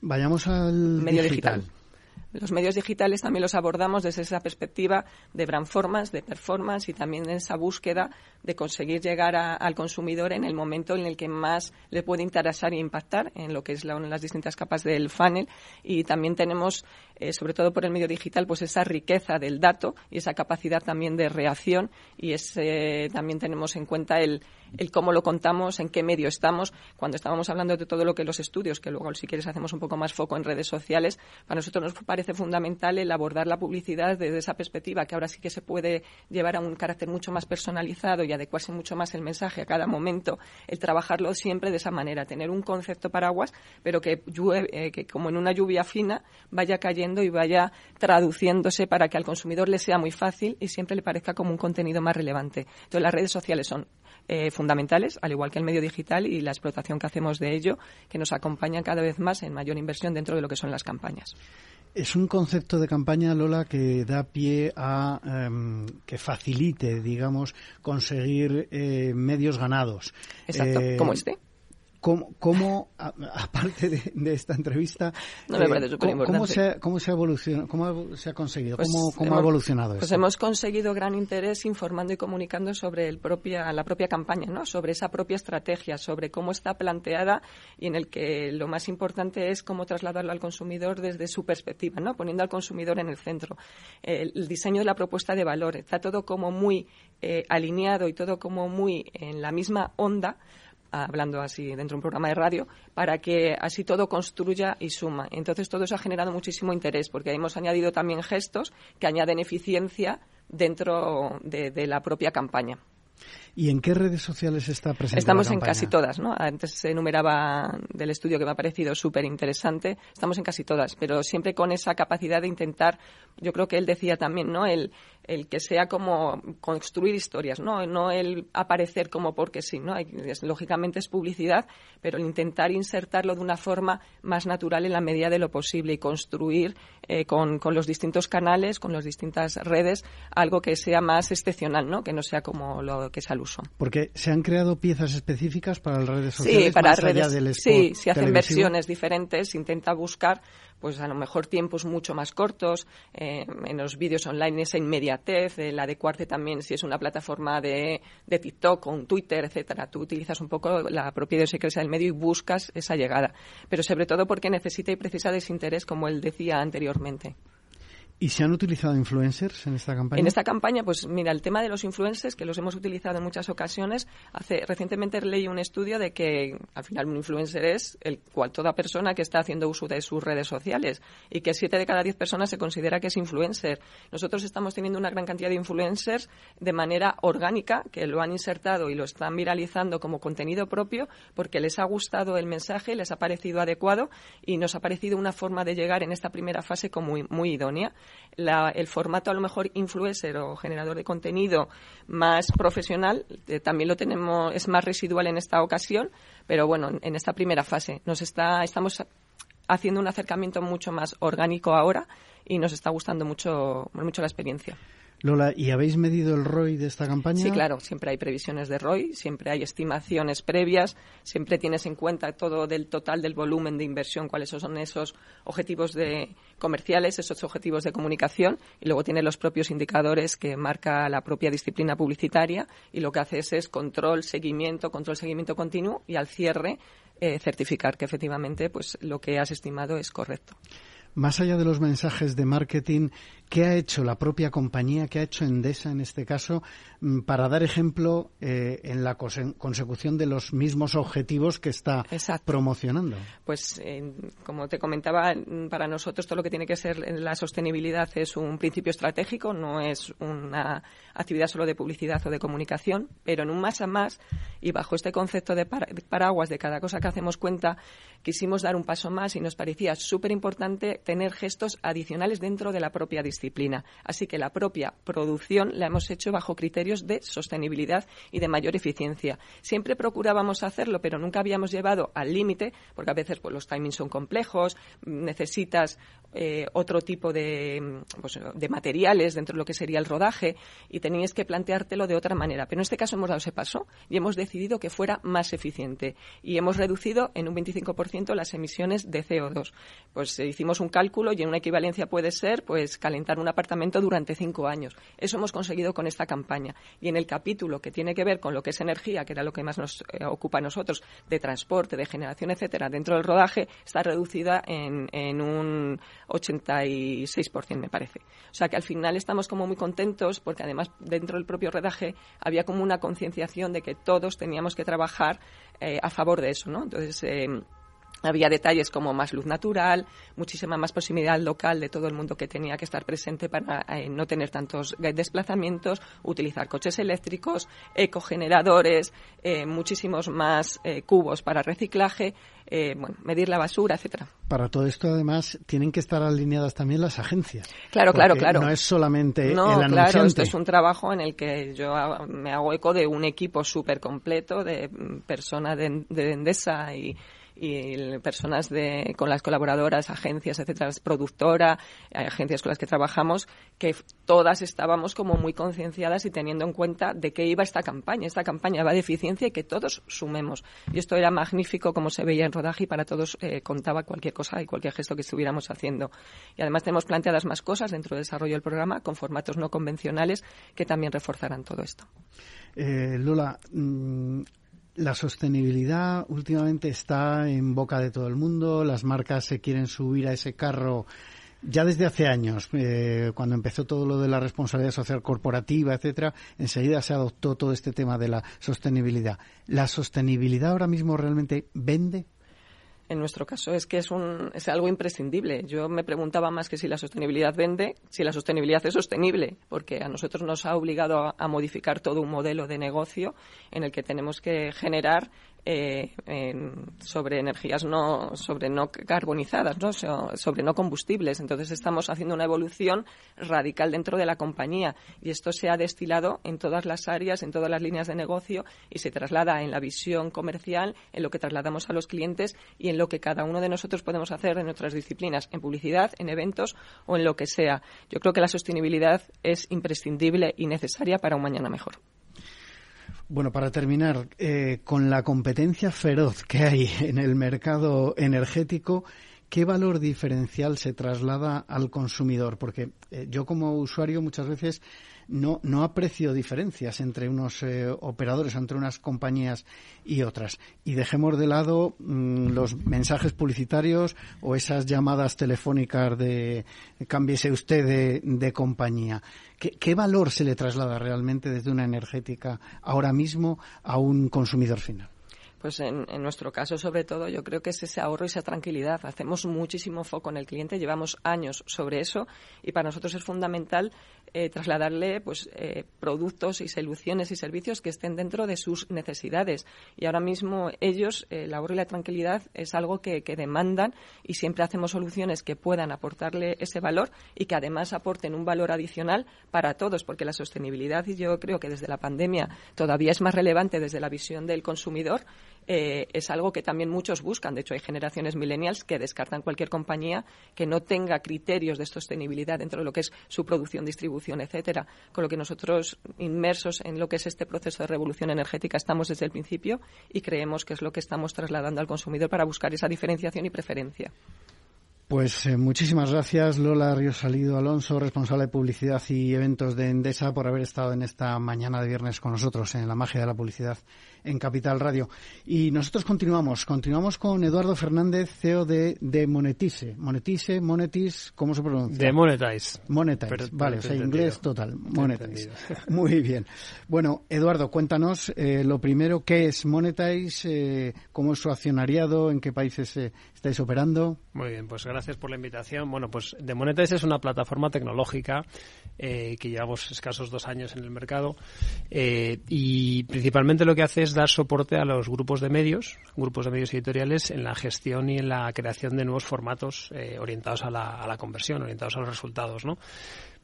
Speaker 2: Vayamos al
Speaker 4: medio digital. Los medios digitales también los abordamos desde esa perspectiva de brandformance, de performance y también de esa búsqueda de conseguir llegar al consumidor en el momento en el que más le puede interesar e impactar en lo que es la, las distintas capas del funnel. Y también tenemos, eh, sobre todo por el medio digital, pues esa riqueza del dato y esa capacidad también de reacción y ese, también tenemos en cuenta el, el cómo lo contamos, en qué medio estamos. Cuando estábamos hablando de todo lo que los estudios, que luego si quieres hacemos un poco más foco en redes sociales, para nosotros nos parece fundamental el abordar la publicidad desde esa perspectiva, que ahora sí que se puede llevar a un carácter mucho más personalizado y adecuarse mucho más el mensaje a cada momento, el trabajarlo siempre de esa manera, tener un concepto paraguas, pero que, eh, que como en una lluvia fina vaya cayendo y vaya traduciéndose para que al consumidor le sea muy fácil y siempre le parezca como un contenido más relevante. Entonces las redes sociales son eh, fundamentales, al igual que el medio digital y la explotación que hacemos de ello, que nos acompaña cada vez más en mayor inversión dentro de lo que son las campañas.
Speaker 2: Es un concepto de campaña, Lola, que da pie a em, que facilite, digamos, conseguir eh, medios ganados.
Speaker 4: Exacto, eh, como este
Speaker 2: cómo, cómo aparte de, esta entrevista,
Speaker 4: eh,
Speaker 2: ¿cómo, se, cómo, se, ha evolucionado, cómo se ha conseguido, pues cómo, ha evolucionado
Speaker 4: Pues hemos conseguido gran interés informando y comunicando sobre el propia, la propia campaña, ¿no? sobre esa propia estrategia, sobre cómo está planteada y en el que lo más importante es cómo trasladarlo al consumidor desde su perspectiva, ¿no? poniendo al consumidor en el centro. El, diseño de la propuesta de valor está todo como muy eh, alineado y todo como muy en la misma onda hablando así dentro de un programa de radio, para que así todo construya y suma. Entonces todo eso ha generado muchísimo interés, porque hemos añadido también gestos que añaden eficiencia dentro de la propia campaña.
Speaker 2: ¿Y en qué redes sociales está presente?
Speaker 4: Estamos en casi todas, ¿no? Antes se enumeraba del estudio que me ha parecido súper interesante. Estamos en casi todas, pero siempre con esa capacidad de intentar, yo creo que él decía también, ¿no? El, el que sea como construir historias, ¿no? No el aparecer como porque sí, ¿no? lógicamente es publicidad, pero el intentar insertarlo de una forma más natural en la medida de lo posible y construir eh, con, con, los distintos canales, con las distintas redes, algo que sea más excepcional, ¿no? Que no sea como lo que es al uso.
Speaker 2: Porque se han creado piezas específicas para las redes sociales.
Speaker 4: Sí, para redes. sí, se hacen versiones diferentes. Intenta buscar, pues a lo mejor tiempos mucho más cortos eh, en los vídeos online esa inmediatez, el adecuarse también si es una plataforma de, de TikTok o un Twitter, etcétera. Tú utilizas un poco la propia idiosincrasia del medio y buscas esa llegada. Pero sobre todo porque necesita y precisa de ese interés, como él decía anteriormente.
Speaker 2: ¿Y se han utilizado influencers en esta campaña?
Speaker 4: En esta campaña, pues mira, el tema de los influencers, que los hemos utilizado en muchas ocasiones, hace recientemente leí un estudio de que al final un influencer es el cual toda persona que está haciendo uso de sus redes sociales y que siete de cada diez personas se considera que es influencer. Nosotros estamos teniendo una gran cantidad de influencers de manera orgánica que lo han insertado y lo están viralizando como contenido propio porque les ha gustado el mensaje, les ha parecido adecuado y nos ha parecido una forma de llegar en esta primera fase como muy, muy idónea el formato a lo mejor influencer o generador de contenido más profesional eh, también lo tenemos, es más residual en esta ocasión, pero bueno, en esta primera fase nos está, estamos haciendo un acercamiento mucho más orgánico ahora y nos está gustando mucho, mucho la experiencia.
Speaker 2: Lola, ¿y habéis medido el ROI de esta campaña?
Speaker 4: Sí, claro, siempre hay previsiones de ROI, siempre hay estimaciones previas, siempre tienes en cuenta todo del total del volumen de inversión, cuáles son esos objetivos de comerciales, esos objetivos de comunicación, y luego tienes los propios indicadores que marca la propia disciplina publicitaria, y lo que haces es control, seguimiento, control, seguimiento continuo, y al cierre eh, certificar que efectivamente pues lo que has estimado es correcto.
Speaker 2: Más allá de los mensajes de marketing, ¿Qué ha hecho la propia compañía, qué ha hecho Endesa en este caso, mm, para dar ejemplo eh, en la consecución de los mismos objetivos que está promocionando?
Speaker 4: Pues, como te comentaba, para nosotros todo lo que tiene que ser la sostenibilidad es un principio estratégico, no es una actividad solo de publicidad o de comunicación, pero en un más a más y bajo este concepto de paraguas de cada cosa que hacemos cuenta, quisimos dar un paso más y nos parecía súper importante tener gestos adicionales dentro de la propia disciplina. Así que la propia producción la hemos hecho bajo criterios de sostenibilidad y de mayor eficiencia. Siempre procurábamos hacerlo, pero nunca habíamos llevado al límite, porque a veces pues, los timings son complejos, necesitas eh, otro tipo de, pues, de materiales dentro de lo que sería el rodaje y tenías que planteártelo de otra manera. Pero en este caso hemos dado ese paso y hemos decidido que fuera más eficiente y hemos reducido en un 25% las emisiones de CO2. Pues eh, hicimos un cálculo y en una equivalencia puede ser pues calentar un apartamento durante cinco años. Eso hemos conseguido con esta campaña. Y en el capítulo que tiene que ver con lo que es energía, que era lo que más nos eh, ocupa a nosotros, de transporte, de generación, etcétera, dentro del rodaje, está reducida en, en un 86%, me parece. O sea que al final estamos como muy contentos porque además dentro del propio rodaje había como una concienciación de que todos teníamos que trabajar eh, a favor de eso, ¿no? Entonces, eh, había detalles como más luz natural, muchísima más proximidad local de todo el mundo que tenía que estar presente para eh, no tener tantos desplazamientos, utilizar coches eléctricos, ecogeneradores, eh, muchísimos más eh, cubos para reciclaje, bueno, medir la basura, etcétera.
Speaker 2: Para todo esto, además, tienen que estar alineadas también las agencias.
Speaker 4: Claro, claro, claro.
Speaker 2: No es solamente
Speaker 4: no,
Speaker 2: el anunciante.
Speaker 4: claro, esto es un trabajo en el que yo me hago eco de un equipo súper completo de mm, personas de, de Endesa y y personas de, con las colaboradoras, agencias, etcétera, productora, agencias con las que trabajamos, que todas estábamos como muy concienciadas y teniendo en cuenta de qué iba esta campaña. Esta campaña va de eficiencia y que todos sumemos. Y esto era magnífico como se veía en rodaje y para todos eh, contaba cualquier cosa y cualquier gesto que estuviéramos haciendo. Y además tenemos planteadas más cosas dentro del desarrollo del programa con formatos no convencionales que también reforzarán todo esto.
Speaker 2: Eh, Lola, mm, la sostenibilidad últimamente está en boca de todo el mundo, las marcas se quieren subir a ese carro ya desde hace años, eh, cuando empezó todo lo de la responsabilidad social corporativa, etcétera, enseguida se adoptó todo este tema de la sostenibilidad. ¿La sostenibilidad ahora mismo realmente vende?
Speaker 4: En nuestro caso es que es, un, es algo imprescindible. Yo me preguntaba más que si la sostenibilidad vende, si la sostenibilidad es sostenible, porque a nosotros nos ha obligado a modificar todo un modelo de negocio en el que tenemos que generar eh, sobre energías no sobre no carbonizadas, ¿no? sobre no combustibles. Entonces estamos haciendo una evolución radical dentro de la compañía y esto se ha destilado en todas las áreas, en todas las líneas de negocio y se traslada en la visión comercial, en lo que trasladamos a los clientes y en lo que cada uno de nosotros podemos hacer en nuestras disciplinas, en publicidad, en eventos o en lo que sea. Yo creo que la sostenibilidad es imprescindible y necesaria para un mañana mejor.
Speaker 2: Bueno, para terminar, eh, con la competencia feroz que hay en el mercado energético, ¿qué valor diferencial se traslada al consumidor? Porque eh, yo como usuario muchas veces no, no aprecio diferencias entre unos eh, operadores, entre unas compañías y otras. Y dejemos de lado mm, los mensajes publicitarios o esas llamadas telefónicas de cámbiese usted de, compañía. ¿Qué, ¿Qué valor se le traslada realmente desde una energética ahora mismo a un consumidor final?
Speaker 4: Pues en, nuestro caso, sobre todo, yo creo que es ese ahorro y esa tranquilidad. Hacemos muchísimo foco en el cliente, llevamos años sobre eso y para nosotros es fundamental eh, trasladarle pues, eh, productos y soluciones y servicios que estén dentro de sus necesidades. Y ahora mismo ellos, eh, el ahorro y la tranquilidad es algo que, que demandan y siempre hacemos soluciones que puedan aportarle ese valor y que además aporten un valor adicional para todos, porque la sostenibilidad, y yo creo que desde la pandemia todavía es más relevante desde la visión del consumidor, eh, es algo que también muchos buscan. De hecho, hay generaciones millennials que descartan cualquier compañía que no tenga criterios de sostenibilidad dentro de lo que es su producción, distribución, etcétera. Con lo que nosotros, inmersos en lo que es este proceso de revolución energética, estamos desde el principio y creemos que es lo que estamos trasladando al consumidor para buscar esa diferenciación y preferencia.
Speaker 2: Pues eh, muchísimas gracias Lola Río Salido Alonso, responsable de publicidad y eventos de Endesa, por haber estado en esta mañana de viernes con nosotros en la magia de la publicidad en Capital Radio. Y nosotros continuamos, continuamos con Eduardo Fernández, CEO de, de Monetize. Monetize, Monetis, ¿cómo se pronuncia?
Speaker 5: De Monetize.
Speaker 2: Monetize, vale, o sea, inglés total, Monetize. Muy bien. Bueno, Eduardo, cuéntanos eh, lo primero, ¿qué es Monetize? Eh, ¿Cómo es su accionariado? ¿En qué países eh, estáis operando?
Speaker 5: Muy bien, pues gracias por la invitación. Bueno, pues de Monetize es una plataforma tecnológica que llevamos escasos dos años en el mercado y principalmente lo que hace es dar soporte a los grupos de medios, grupos de medios editoriales en la gestión y en la creación de nuevos formatos eh, orientados a la, a la, conversión, orientados a los resultados, ¿no?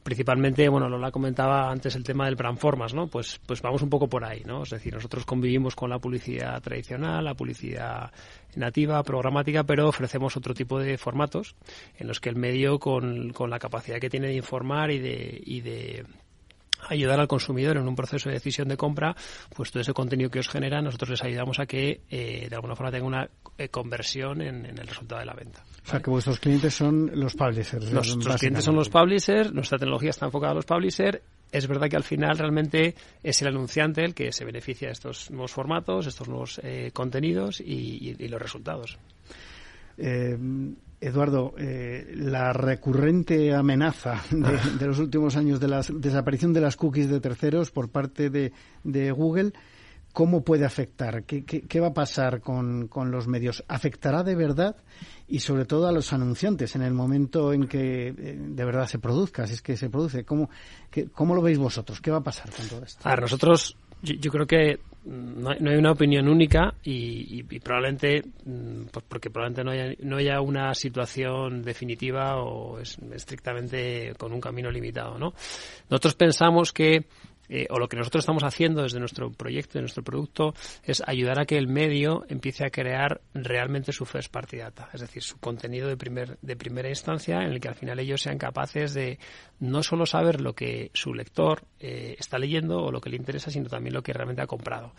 Speaker 5: principalmente, bueno, Lola comentaba antes el tema del brandformas, ¿no? Pues, pues vamos un poco por ahí, ¿no? Es decir, nosotros convivimos con la publicidad tradicional, la publicidad nativa, programática, pero ofrecemos otro tipo de formatos en los que el medio, con, con la capacidad que tiene de informar y de, y de ayudar al consumidor en un proceso de decisión de compra, pues todo ese contenido que os genera, nosotros les ayudamos a que eh, de alguna forma tenga una eh, conversión en, el resultado de la venta.
Speaker 2: O sea, que vuestros clientes son los publishers.
Speaker 5: Nuestros clientes son los publishers, nuestra tecnología está enfocada a los publishers. Es verdad que al final realmente es el anunciante el que se beneficia de estos nuevos formatos, estos nuevos eh, contenidos y, y, los resultados.
Speaker 2: Eh, Eduardo, eh, la recurrente amenaza de, los últimos años de la desaparición de las cookies de terceros por parte de, Google, ¿cómo puede afectar? ¿Qué, va a pasar con, los medios? ¿Afectará de verdad? Y sobre todo a los anunciantes en el momento en que eh, de verdad se produzca, si es que se produce. ¿Cómo, ¿Cómo lo veis vosotros? ¿Qué va a pasar con todo esto?
Speaker 5: A nosotros yo, creo que no hay, una opinión única y, probablemente, mm, pues porque probablemente no haya, no haya una situación definitiva o es estrictamente con un camino limitado, ¿no? Nosotros pensamos que eh, o lo que nosotros estamos haciendo desde nuestro proyecto, de nuestro producto, es ayudar a que el medio empiece a crear realmente su first party data, es decir, su contenido de, primer, de primera instancia en el que al final ellos sean capaces de no solo saber lo que su lector eh, está leyendo o lo que le interesa, sino también lo que realmente ha comprado.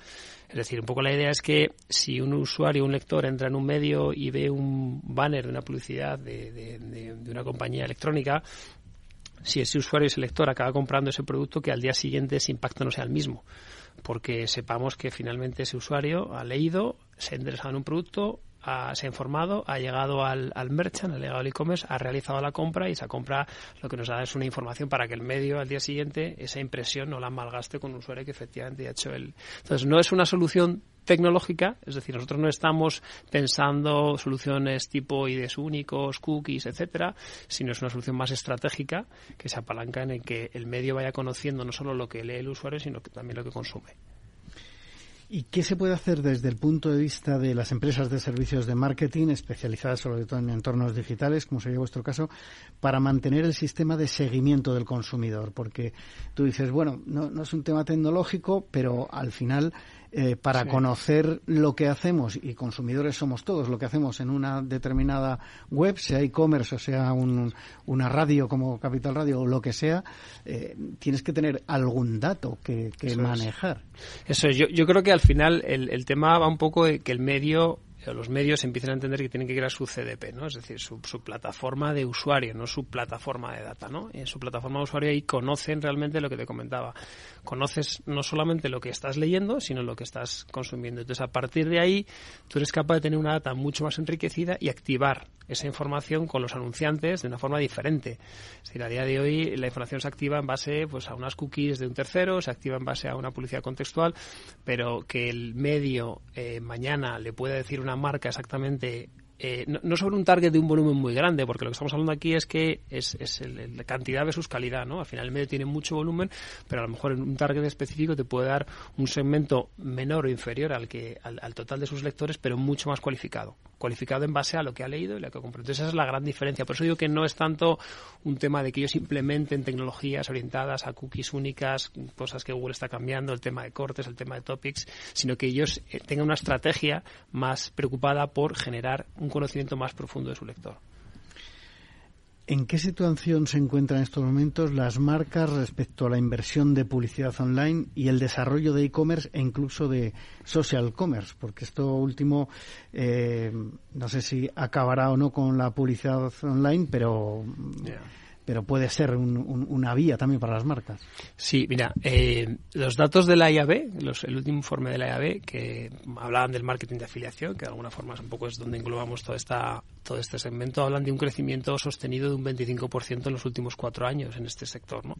Speaker 5: Es decir, un poco la idea es que si un usuario, un lector entra en un medio y ve un banner de una publicidad de, de una compañía electrónica, si ese usuario, ese lector acaba comprando ese producto, que al día siguiente ese impacto no sea el mismo. Porque sepamos que finalmente ese usuario ha leído, se ha interesado en un producto, se ha informado, ha llegado al, al merchant, ha llegado al e-commerce, ha realizado la compra y esa compra lo que nos da es una información para que el medio al día siguiente esa impresión no la malgaste con un usuario que efectivamente ha hecho el. Entonces, no es una solución tecnológica, es decir, nosotros no estamos pensando soluciones tipo IDs únicos, cookies, etcétera, sino es una solución más estratégica que se apalanca en el que el medio vaya conociendo no solo lo que lee el usuario, sino que también lo que consume.
Speaker 2: ¿Y qué se puede hacer desde el punto de vista de las empresas de servicios de marketing especializadas sobre todo en entornos digitales, como sería vuestro caso, para mantener el sistema de seguimiento del consumidor? Porque tú dices, bueno, no, no es un tema tecnológico, pero al final eh, para conocer lo que hacemos, y consumidores somos todos, lo que hacemos en una determinada web, sea e-commerce o sea una radio como Capital Radio o lo que sea, eh, tienes que tener algún dato que, manejar.
Speaker 5: Eso yo, yo creo que al final el, el tema va un poco de que el medio los medios empiezan a entender que tienen que crear su CDP, ¿no? Es decir, su, plataforma de usuario, no su plataforma de data, ¿no? En su plataforma de usuario ahí conocen realmente lo que te comentaba. Conoces no solamente lo que estás leyendo, sino lo que estás consumiendo. Entonces, a partir de ahí, tú eres capaz de tener una data mucho más enriquecida y activar esa información con los anunciantes de una forma diferente. Es decir, a día de hoy la información se activa en base pues, a unas cookies de un tercero, se activa en base a una publicidad contextual, pero que el medio eh, mañana le pueda decir una marca exactamente eh, no, sobre un target de un volumen muy grande, porque lo que estamos hablando aquí es que es, es el, cantidad versus calidad, ¿no? Al final el medio tiene mucho volumen, pero a lo mejor en un target específico te puede dar un segmento menor o inferior al que al, total de sus lectores, pero mucho más cualificado, cualificado en base a lo que ha leído y lo que ha comprado. Esa es la gran diferencia. Por eso digo que no es tanto un tema de que ellos implementen tecnologías orientadas a cookies únicas, cosas que Google está cambiando, el tema de cortes, el tema de topics, sino que ellos eh, tengan una estrategia más preocupada por generar un conocimiento más profundo de su lector.
Speaker 2: ¿En qué situación se encuentran en estos momentos las marcas respecto a la inversión de publicidad online y el desarrollo de e-commerce e incluso de social commerce? Porque esto último, eh, no sé si acabará o no con la publicidad online, pero pero puede ser una vía también para las marcas.
Speaker 5: Sí, mira, eh, los datos de la IAB, los, el último informe de la IAB, que hablaban del marketing de afiliación, que de alguna forma es un poco es donde englobamos toda esta, todo este segmento, hablan de un crecimiento sostenido de un 25% en los últimos cuatro años en este sector. ¿no?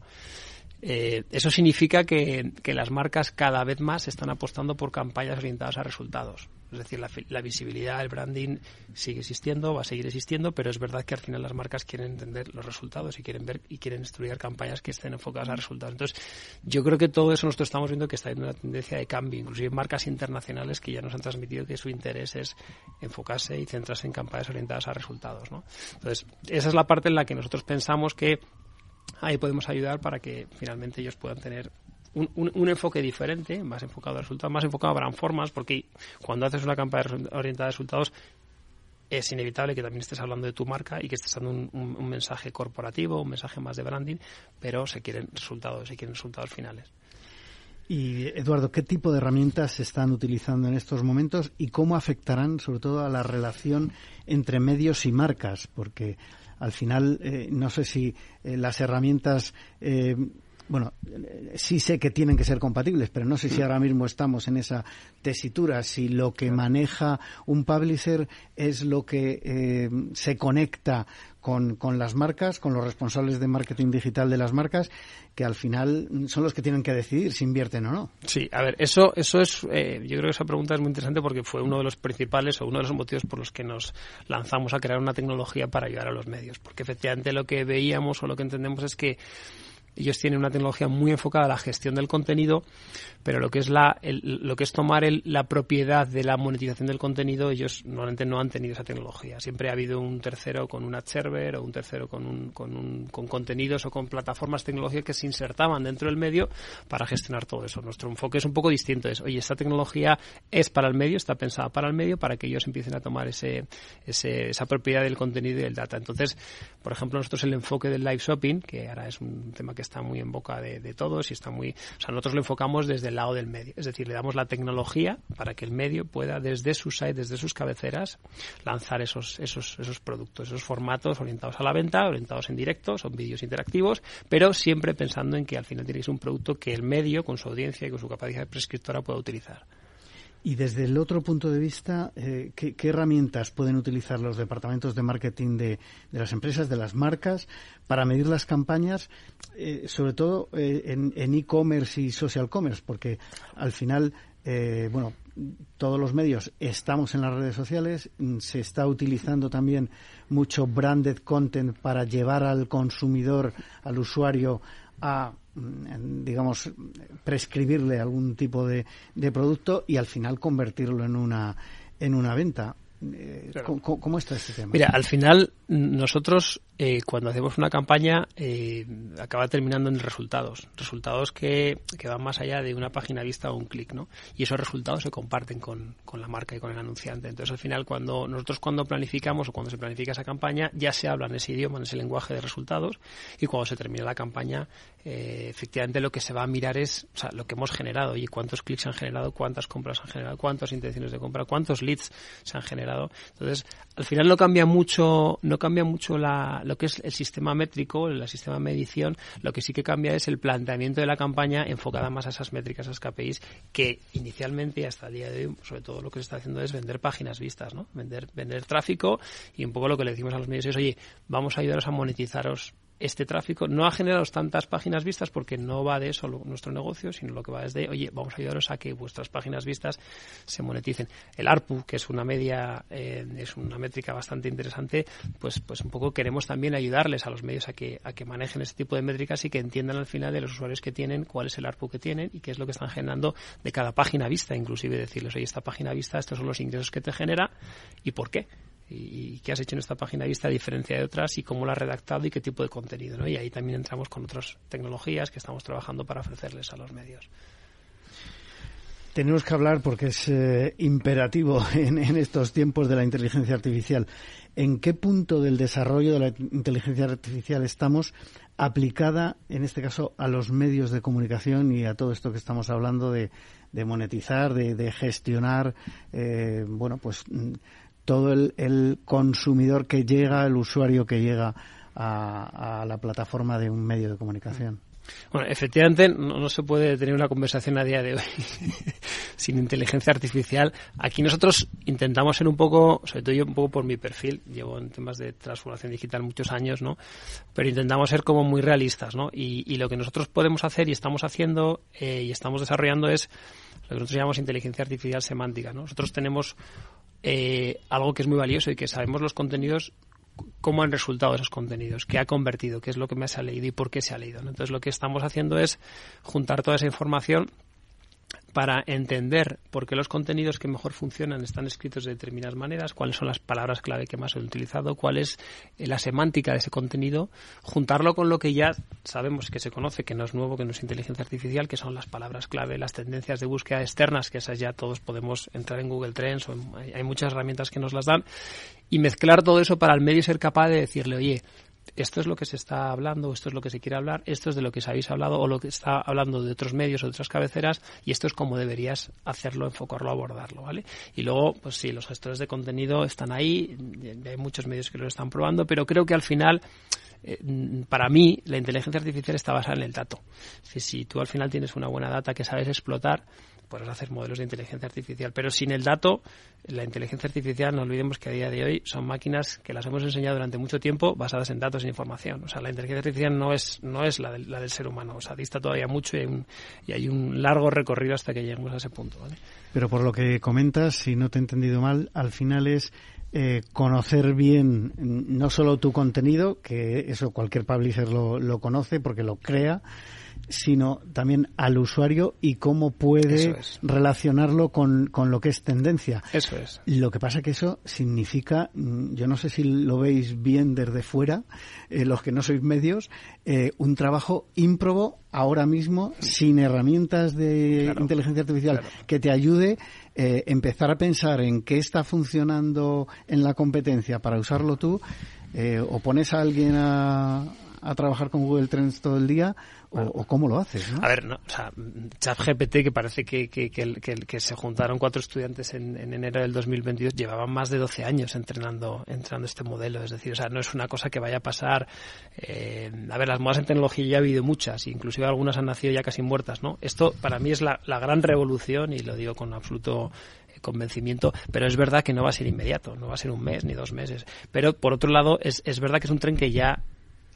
Speaker 5: Eh, eso significa que, las marcas cada vez más están apostando por campañas orientadas a resultados. Es decir, la, visibilidad, el branding sigue existiendo, va a seguir existiendo, pero es verdad que al final las marcas quieren entender los resultados y quieren ver y quieren estudiar campañas que estén enfocadas a resultados. Entonces, yo creo que todo eso nosotros estamos viendo que está en una tendencia de cambio, inclusive marcas internacionales que ya nos han transmitido que su interés es enfocarse y centrarse en campañas orientadas a resultados. ¿no? Entonces, esa es la parte en la que nosotros pensamos que ahí podemos ayudar para que finalmente ellos puedan tener un, enfoque diferente, más enfocado a resultados, más enfocado a formas, porque cuando haces una campaña orientada a resultados, es inevitable que también estés hablando de tu marca y que estés dando un, mensaje corporativo, un mensaje más de branding, pero se quieren resultados, se quieren resultados finales.
Speaker 2: Y Eduardo, ¿qué tipo de herramientas se están utilizando en estos momentos y cómo afectarán sobre todo a la relación entre medios y marcas? Porque al final eh, no sé si eh, las herramientas eh, bueno, sí sé que tienen que ser compatibles, pero no sé si ahora mismo estamos en esa tesitura, si lo que maneja un publisher es lo que eh, se conecta con, las marcas, con los responsables de marketing digital de las marcas, que al final son los que tienen que decidir si invierten o no.
Speaker 5: Sí, a ver, eso, eso es, eh, yo creo que esa pregunta es muy interesante porque fue uno de los principales o uno de los motivos por los que nos lanzamos a crear una tecnología para ayudar a los medios, porque efectivamente lo que veíamos o lo que entendemos es que ellos tienen una tecnología muy enfocada a la gestión del contenido, pero lo que es la, lo que es tomar la propiedad de la monetización del contenido, ellos normalmente no han tenido esa tecnología. Siempre ha habido un tercero con un ad server o un tercero con, un, con, un, con contenidos o con plataformas tecnológicas que se insertaban dentro del medio para gestionar todo eso. Nuestro enfoque es un poco distinto. Es, oye, esta tecnología es para el medio, está pensada para el medio, para que ellos empiecen a tomar ese, ese, esa propiedad del contenido y del data. Entonces, por ejemplo, nosotros el enfoque del live shopping, que ahora es un tema que está muy en boca de, todos y está muy... O sea, nosotros lo enfocamos desde el lado del medio. Es decir, le damos la tecnología para que el medio pueda, desde su site, desde sus cabeceras, lanzar esos, esos, esos productos, esos formatos orientados a la venta, orientados en directo, son vídeos interactivos, pero siempre pensando en que al final tenéis un producto que el medio, con su audiencia y con su capacidad prescriptora, pueda utilizar.
Speaker 2: Y desde el otro punto de vista, eh, ¿qué, herramientas pueden utilizar los departamentos de marketing de, las empresas, de las marcas, para medir las campañas, eh, sobre todo eh, en e-commerce y social commerce? Porque al final, bueno, todos los medios estamos en las redes sociales, se está utilizando también mucho branded content para llevar al consumidor, al usuario, a Mm, digamos, prescribirle algún tipo de, de producto y al final convertirlo en una, en una venta. Eh, ¿Cómo, está este tema?
Speaker 5: Mira, al final nosotros eh, cuando hacemos una campaña eh, acaba terminando en resultados, resultados que, que, van más allá de una página vista o un clic, ¿no? Y esos resultados se comparten con, con, la marca y con el anunciante. Entonces al final cuando nosotros cuando planificamos o cuando se planifica esa campaña ya se habla en ese idioma, en ese lenguaje de resultados y cuando se termina la campaña eh, efectivamente lo que se va a mirar es lo que hemos generado y cuántos clics han generado, cuántas compras han generado, cuántas intenciones de compra, cuántos leads se han generado. Entonces al final no cambia mucho, cambia mucho la, lo que es el sistema métrico, el sistema de medición, lo que sí que cambia es el planteamiento de la campaña enfocada más a esas métricas, a esas KPIs, que inicialmente hasta el día de hoy, sobre todo lo que se está haciendo es vender páginas vistas, ¿no? Vender, vender tráfico y un poco lo que le decimos a los medios es, oye, vamos a ayudaros a monetizaros este tráfico no ha generado tantas páginas vistas porque no va de eso nuestro negocio, sino lo que va es de, oye, vamos a ayudaros a que vuestras páginas vistas se moneticen. El ARPU, que es una media, eh, es una métrica bastante interesante, pues, pues un poco queremos también ayudarles a los medios a que, a que manejen este tipo de métricas y que entiendan al final de los usuarios que tienen cuál es el ARPU que tienen y qué es lo que están generando de cada página vista, inclusive decirles, oye, esta página vista, estos son los ingresos que te genera y por qué y, qué has hecho en esta página de vista a diferencia de otras y cómo la has redactado y qué tipo de contenido. ¿no? Y ahí también entramos con otras tecnologías que estamos trabajando para ofrecerles a los medios.
Speaker 2: Tenemos que hablar porque es eh, imperativo en, estos tiempos de la inteligencia artificial. ¿En qué punto del desarrollo de la inteligencia artificial estamos aplicada, en este caso, a los medios de comunicación y a todo esto que estamos hablando de, monetizar, de, gestionar, eh, bueno, pues todo el, consumidor que llega, el usuario que llega a, la plataforma de un medio de comunicación.
Speaker 5: Bueno, efectivamente no, se puede tener una conversación a día de hoy sin inteligencia artificial. Aquí nosotros intentamos ser un poco, sobre todo yo un poco por mi perfil, llevo en temas de transformación digital muchos años, ¿no? Pero intentamos ser como muy realistas, ¿no? Y, lo que nosotros podemos hacer y estamos haciendo eh, y estamos desarrollando es lo que nosotros llamamos inteligencia artificial semántica, ¿no? Nosotros tenemos eh, algo que es muy valioso y que sabemos los contenidos cómo han resultado esos contenidos, qué ha convertido, qué es lo que me se ha leído y por qué se ha leído. Entonces lo que estamos haciendo es juntar toda esa información para entender por qué los contenidos que mejor funcionan están escritos de determinadas maneras, cuáles son las palabras clave que más he utilizado, cuál es eh, la semántica de ese contenido, juntarlo con lo que ya sabemos que se conoce, que no es nuevo, que no es inteligencia artificial, que son las palabras clave, las tendencias de búsqueda externas, que esas ya todos podemos entrar en Google Trends, o hay muchas herramientas que nos las dan, y mezclar todo eso para el medio ser capaz de decirle, oye, esto es lo que se está hablando, esto es lo que se quiere hablar, esto es de lo que se habéis hablado o lo que está hablando de otros medios o de otras cabeceras y esto es como deberías hacerlo, enfocarlo, abordarlo, ¿vale? Y luego, pues sí, los gestores de contenido están ahí, hay muchos medios que lo están probando, pero creo que al final eh, para mí la inteligencia artificial está basada en el dato. Si, si tú al final tienes una buena data que sabes explotar, puedes hacer modelos de inteligencia artificial. Pero sin el dato, la inteligencia artificial, no olvidemos que a día de hoy son máquinas que las hemos enseñado durante mucho tiempo basadas en datos e información. O sea, la inteligencia artificial no es, no es la, del, la del ser humano. O sea, dista todavía mucho y hay, un, y hay un largo recorrido hasta que lleguemos a ese punto.
Speaker 2: Pero por lo que comentas, si no te he entendido mal, al final es eh, conocer bien no solo tu contenido, que eso cualquier publisher lo, lo conoce porque lo crea, sino también al usuario y cómo puede relacionarlo con, con, lo que es tendencia.
Speaker 5: Eso es.
Speaker 2: Lo que pasa que eso significa, mm, yo no sé si lo veis bien desde fuera, eh, los que no sois medios, eh, un trabajo ímprobo ahora mismo sin herramientas de inteligencia artificial que te ayude eh, empezar a pensar en qué está funcionando en la competencia para usarlo tú, eh, o pones a alguien a, a trabajar con Google Trends todo el día o, cómo lo haces.
Speaker 5: A ver, no, o sea, ChatGPT, que parece que, que, que, que, se juntaron cuatro estudiantes en, en, enero del 2022, llevaban más de 12 años entrenando, entrenando este modelo. Es decir, o sea, no es una cosa que vaya a pasar. Eh, a ver, las modas en tecnología ya ha habido muchas, inclusive algunas han nacido ya casi muertas, ¿no? Esto para mí es la, la gran revolución y lo digo con absoluto eh, convencimiento, pero es verdad que no va a ser inmediato, no va a ser un mes ni dos meses. Pero por otro lado, es, es verdad que es un tren que ya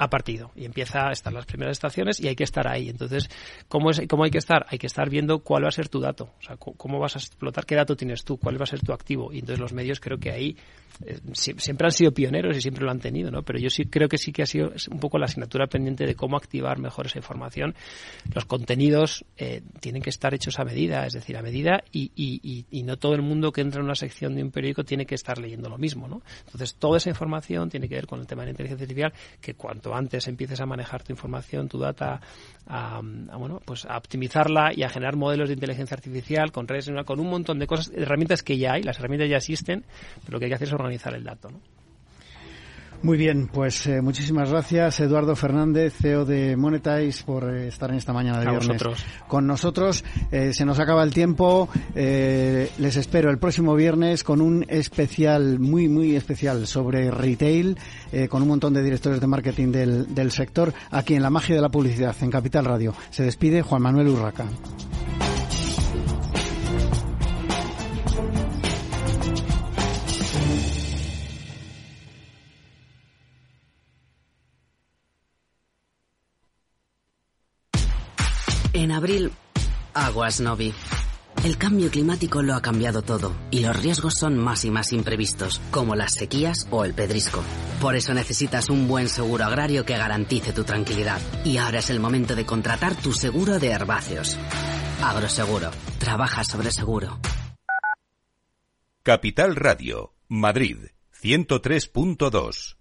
Speaker 5: ha partido y empieza a estar las primeras estaciones y hay que estar ahí. Entonces, ¿cómo, es, ¿cómo hay que estar? Hay que estar viendo cuál va a ser tu dato, o sea, cómo vas a explotar, qué dato tienes tú, cuál va a ser tu activo. Y entonces los medios creo que ahí eh, siempre han sido pioneros y siempre lo han tenido, ¿no? Pero yo sí creo que sí que ha sido un poco la asignatura pendiente de cómo activar mejor esa información. Los contenidos eh, tienen que estar hechos a medida, es decir, a medida y, y, y, no todo el mundo que entra en una sección de un periódico tiene que estar leyendo lo mismo, ¿no? Entonces, toda esa información tiene que ver con el tema de la inteligencia artificial, que cuanto antes empieces a manejar tu información, tu data, a, a bueno, pues a optimizarla y a generar modelos de inteligencia artificial con redes, con un montón de cosas, herramientas que ya hay, las herramientas ya existen, pero lo que hay que hacer es organizar el dato, ¿no?
Speaker 2: Muy bien, pues eh, muchísimas gracias Eduardo Fernández, CEO de Monetize, por eh, estar en esta mañana de viernes
Speaker 5: vosotros.
Speaker 2: con nosotros. Eh, se nos acaba el tiempo. Eh, les espero el próximo viernes con un especial, muy, muy especial sobre retail, con un montón de directores de marketing del, del sector, aquí en La Magia de la Publicidad, en Capital Radio. Se despide Juan Manuel Urraca.
Speaker 6: En abril, aguas Novi. El cambio climático lo ha cambiado todo y los riesgos son más y más imprevistos, como las sequías o el pedrisco. Por eso necesitas un buen seguro agrario que garantice tu tranquilidad. Y ahora es el momento de contratar tu seguro de herbáceos. Agroseguro. Trabaja sobre seguro.
Speaker 1: Capital Radio, Madrid, 103.2.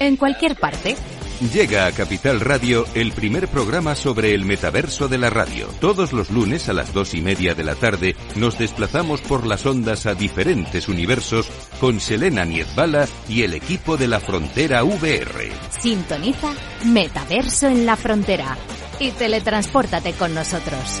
Speaker 7: En cualquier parte.
Speaker 1: Llega a Capital Radio el primer programa sobre el metaverso de la radio. Todos los lunes a las dos y media de la tarde nos desplazamos por las ondas a diferentes universos con Selena Niezbala y el equipo de la Frontera VR.
Speaker 7: Sintoniza Metaverso en la Frontera y teletranspórtate con nosotros.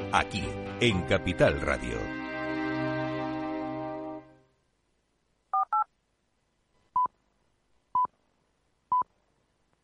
Speaker 1: Aquí, en Capital Radio.